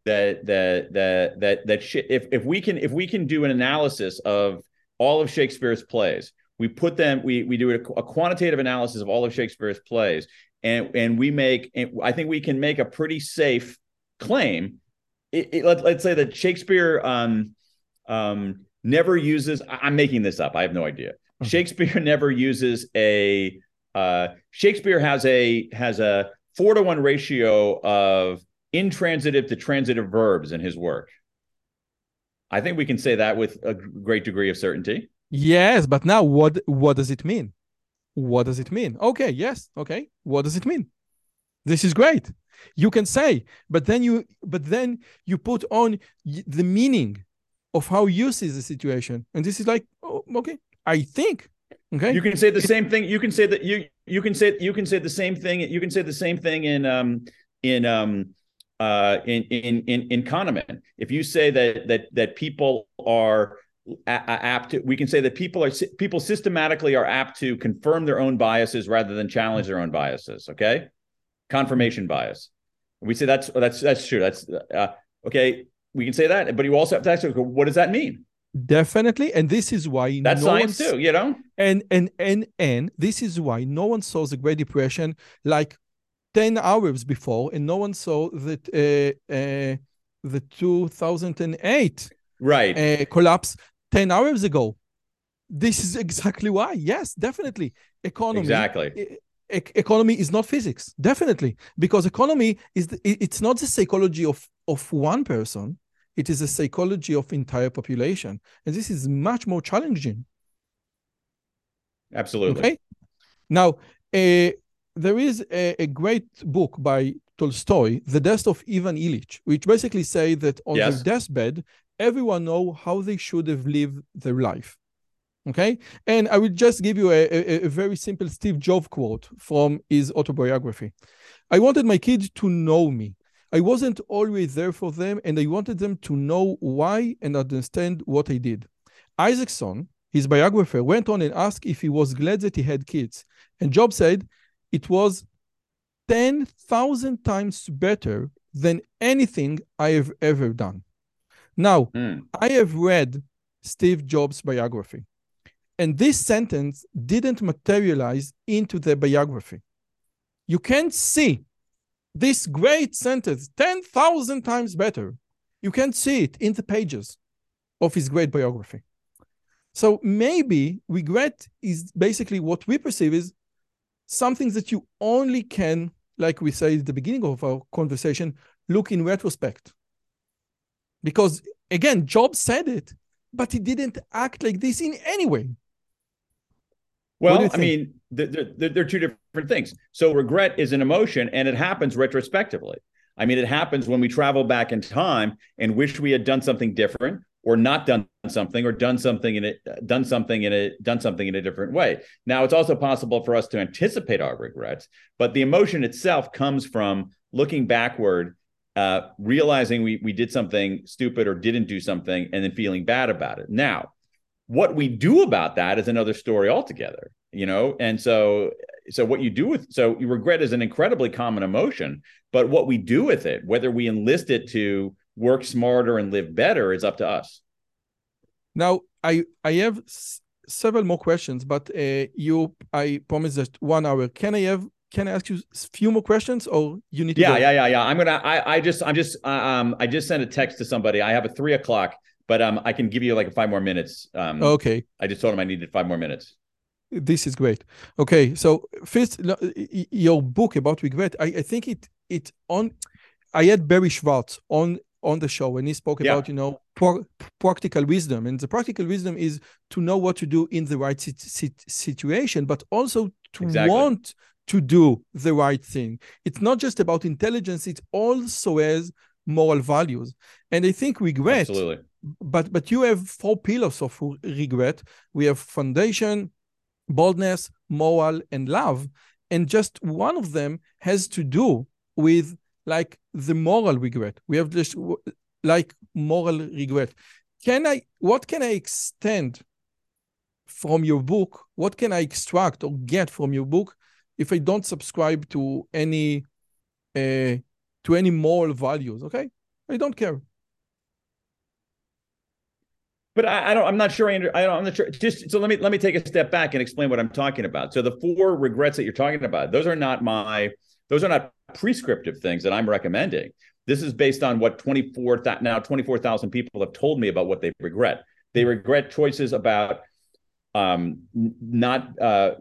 that that that that that if if we can if we can do an analysis of all of Shakespeare's plays, we put them we we do a, a quantitative analysis of all of Shakespeare's plays, and and we make and I think we can make a pretty safe claim. It, it, let, let's say that Shakespeare um um never uses i'm making this up i have no idea shakespeare never uses a uh shakespeare has a has a four to one ratio of intransitive to transitive verbs in his work i think we can say that with a great degree of certainty Yes, but now what what does it mean? What does it mean? Okay, yes, okay. What does it mean? This is great. You can say, but then you but then you put on the meaning of how you see the situation. And this is like, oh, okay, I think. Okay. you can say the same thing you can say that you you can say you can say the same thing you can say the same thing in um in um uh in in in in Kahneman if you say that that that people are apt to we can say that people are people systematically are apt to confirm their own biases rather than challenge their own biases okay confirmation bias we say that's that's that's true that's uh, okay we can say that but you also have to ask what does that mean? Definitely and this is why that's no science too you know? and and and and this is why no one saw the great depression like 10 hours before and no one saw that uh, uh, the 2008 right. uh, collapse 10 hours ago. This is exactly why yes definitely. Economy exactly. e- economy is not physics definitely because economy is the, it's not the psychology of of one person it is a psychology of entire population. And this is much more challenging. Absolutely. Okay? Now uh, there is a, a, great book by tolstoy the death of ivan ilyich which basically say that on yes. their deathbed everyone know how they should have lived their life. Okay? And i will just give you a, a, a very simple steve jobs quote from his autobiography. I wanted my kids to know me I wasn't always there for them, and I wanted them to know why and understand what I did. Isaacson, his biographer, went on and asked if he was glad that he had kids. And Jobs said it was 10,000 times better than anything I have ever done. Now, mm. I have read Steve Jobs' biography, and this sentence didn't materialize into the biography. You can't see this great sentence 10,000 times better. You can see it in the pages of his great biography. So maybe regret is basically what we perceive is something that you only can, like we say at the beginning of our conversation, look in retrospect. Because again, Job said it, but he didn't act like this in any way. Well, I mean, they're, they're, they're, two different things. So regret is an emotion and it happens retrospectively. I mean, it happens when we travel back in time and wish we had done something different or not done something or done something in it done something in a done something in a different way. Now, it's also possible for us to anticipate our regrets, but the emotion itself comes from looking backward uh, realizing we we did something stupid or didn't do something and then feeling bad about it. Now, what we do about that is another story altogether you know? And so so what you do with so regret is an incredibly common emotion but what we do with it whether we enlist it to work smarter and live better is up to us. Now i i have several more questions but uh, you i promise that one hour. Can i have can I ask you a few more questions or you need to yeah yeah yeah yeah. I'm gonna i i just i'm just uh, um i just sent a text to somebody. I have a three o'clock but um, I can give you like five more minutes. Um, okay. I just told him I needed five more minutes. This is great. Okay, so first, your book about regret, I, I think it it on. I had Barry Schwartz on on the show and he spoke yeah. about you know practical wisdom and the practical wisdom is to know what to do in the right sit- sit- situation but also to exactly. want to do the right thing it's not just about intelligence it also has moral values and i think regret Absolutely but but you have four pillars of regret. We have foundation boldness moral and love. And just one of them has to do with like the moral regret. We have just like moral regret. Can i what can i extend from your book? What can i extract or get from your book if i don't subscribe to any uh, to any moral values okay? I don't care but I, I, don't. I'm not sure. I, under, I don't. I'm not sure. Just so let me let me take a step back and explain what I'm talking about. So the four regrets that you're talking about, those are not my. Those are not prescriptive things that I'm recommending. This is based on what 24 now 24,000 people have told me about what they regret. They regret choices about um, not uh,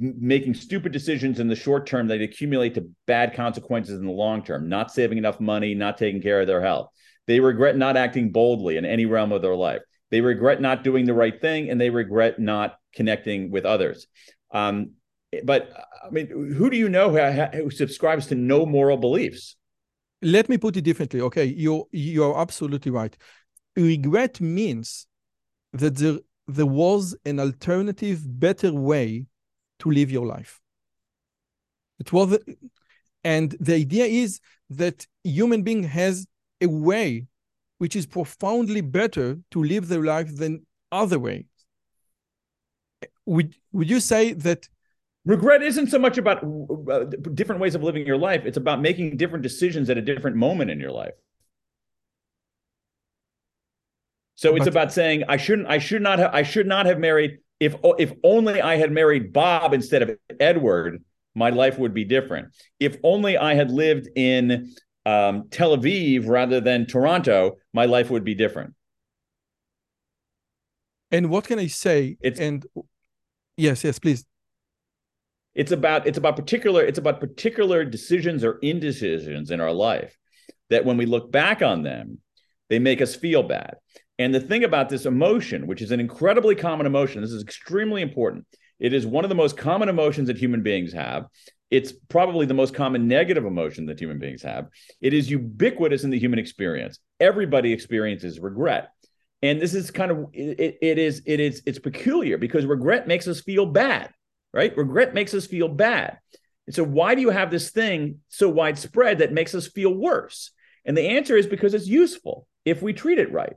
making stupid decisions in the short term that accumulate to bad consequences in the long term, not saving enough money, not taking care of their health. They regret not acting boldly in any realm of their life. They regret not doing the right thing and they regret not connecting with others. Um, but I mean, who do you know who, who subscribes to no moral beliefs? Let me put it differently. Okay, you you're absolutely right. Regret means that there there was an alternative, better way to live your life. It was, and the idea is that human being has a way which is profoundly better to live their life than other way. Would would you say that regret isn't so much about uh, different ways of living your life it's about making different decisions at a different moment in your life so it's but, about saying i shouldn't i should not have i should not have married if if only i had married bob instead of edward my life would be different if only i had lived in um, tel aviv rather than toronto my life would be different and what can i say it's, and yes yes please it's about it's about particular it's about particular decisions or indecisions in our life that when we look back on them, they make us feel bad. And the thing about this emotion, which is an incredibly common emotion, this is extremely important. It is one of the most common emotions that human beings have. It's probably the most common negative emotion that human beings have. It is ubiquitous in the human experience. Everybody experiences regret. And this is kind of it, it is it is it's peculiar because regret makes us feel bad right? Regret makes us feel bad. And so, why do you have this thing so widespread that makes us feel worse? And the answer is because it's useful if we treat it right.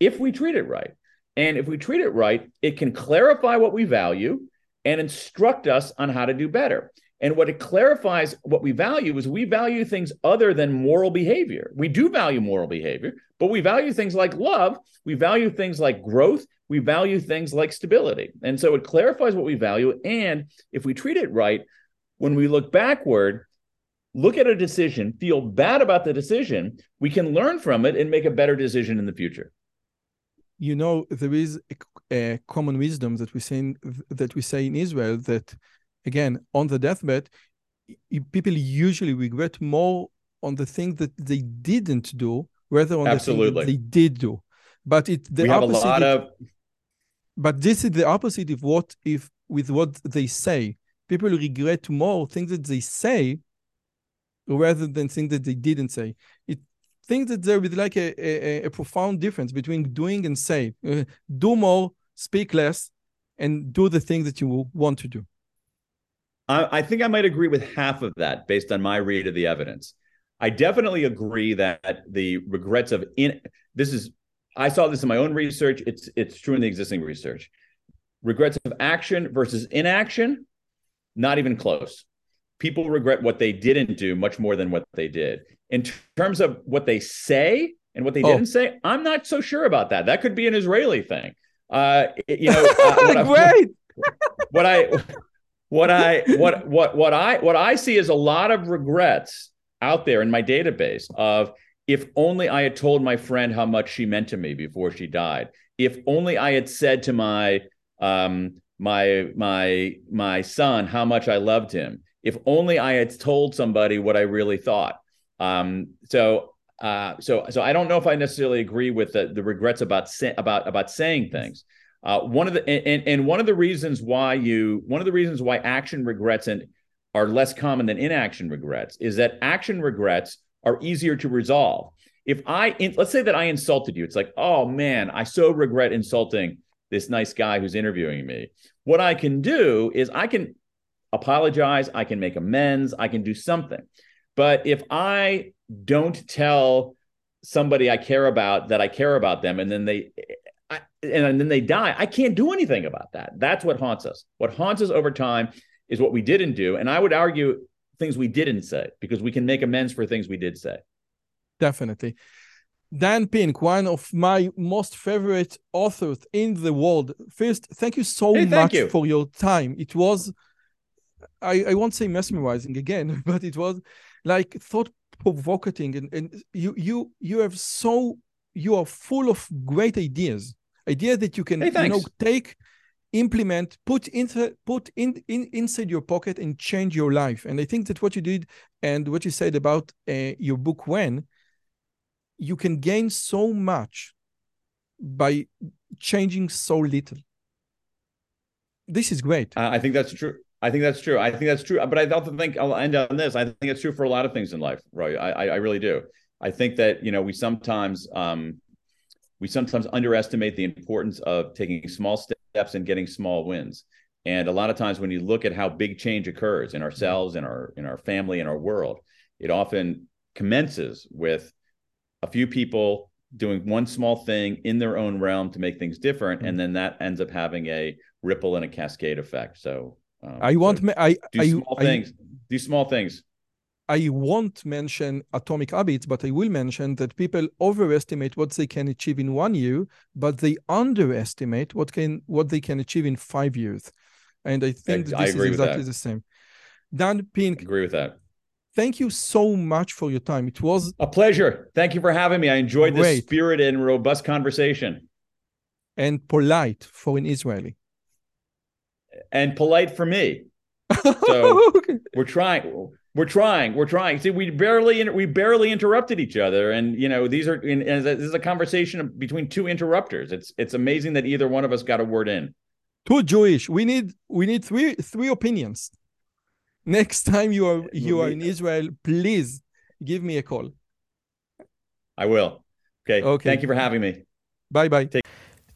If we treat it right. And if we treat it right, it can clarify what we value and instruct us on how to do better. And what it clarifies what we value is we value things other than moral behavior. We do value moral behavior, but we value things like love, we value things like growth, we value things like stability. And so it clarifies what we value. And if we treat it right, when we look backward, look at a decision, feel bad about the decision, we can learn from it and make a better decision in the future. You know, there is a, common wisdom that we say in, that we say in Israel that, again, on the deathbed, people usually regret more on the thing that they didn't do rather on Absolutely. the thing that they did do. But it the we opposite, of but this is the opposite of what if with what they say people regret more things that they say rather than things that they didn't say it think that there is like a, a, a, profound difference between doing and say uh, do more speak less and do the thing that you want to do I, I think i might agree with half of that based on my read of the evidence i definitely agree that the regrets of in this is I saw this in my own research. It's it's true in the existing research. Regrets of action versus inaction, not even close. People regret what they didn't do much more than what they did. In terms of what they say and what they oh. didn't say, I'm not so sure about that. That could be an Israeli thing. Uh, you know, uh, what great. I, what I what I what what what I what I see is a lot of regrets out there in my database of if only I had told my friend how much she meant to me before she died. If only I had said to my um, my my my son how much I loved him. If only I had told somebody what I really thought. Um, so uh, so so I don't know if I necessarily agree with the, the regrets about say, about about saying things. Uh, one of the and, and one of the reasons why you one of the reasons why action regrets and are less common than inaction regrets is that action regrets are easier to resolve. If I, in, let's say that I insulted you, it's like, oh man, I so regret insulting this nice guy who's interviewing me. What I can do is I can apologize, I can make amends, I can do something. But if I don't tell somebody I care about that I care about them, and then they, and then they die, I can't do anything about that. That's what haunts us. What haunts us over time is what we didn't do. And I would argue things we didn't say because we can make amends for things we did say. Definitely. Dan Pink, one of my most favorite authors in the world. First, thank you so hey, much you. for your time. It was, I, I won't say mesmerizing again, but it was like thought provoking, and, and you you you have so you are full of great ideas, ideas that you can hey, you know take implement put into put in, in inside your pocket and change your life. And i think that what you did and what you said about uh, your book when you can gain so much by changing so little. This is great. Uh, i think that's true. I think that's true. I think that's true. But i don't think i'll end on this. I think it's true for a lot of things in life right i, I really do. I think that you know we sometimes um we sometimes underestimate the importance of taking small steps and getting small wins. And a lot of times when you look at how big change occurs in ourselves, in our in our family, in our world, it often commences with a few people doing one small thing in their own realm to make things different, and then that ends up having a ripple and a cascade effect. So um, I want so me- I do I, small I, things. Do small things. I won't mention atomic habits, but I will mention that people overestimate what they can achieve in one year, but they underestimate what can what they can achieve in five years. And I think I this is agree with exactly the same. Dan Pink, Agree with that. thank you so much for your time. It was A pleasure. Thank you for having me. I enjoyed this Great. spirited and robust conversation and polite for an Israeli. and polite for me. So- Okay. We're trying. We're trying. We're trying. See, we barely we barely interrupted each other, and you know these are. And this is a conversation between two interrupters. It's it's amazing that either one of us got a word in. Too Jewish. We need we need three three opinions. Next time you are you are in Israel, please give me a call. I will. Okay. Okay. Thank you for having me. Bye bye. Take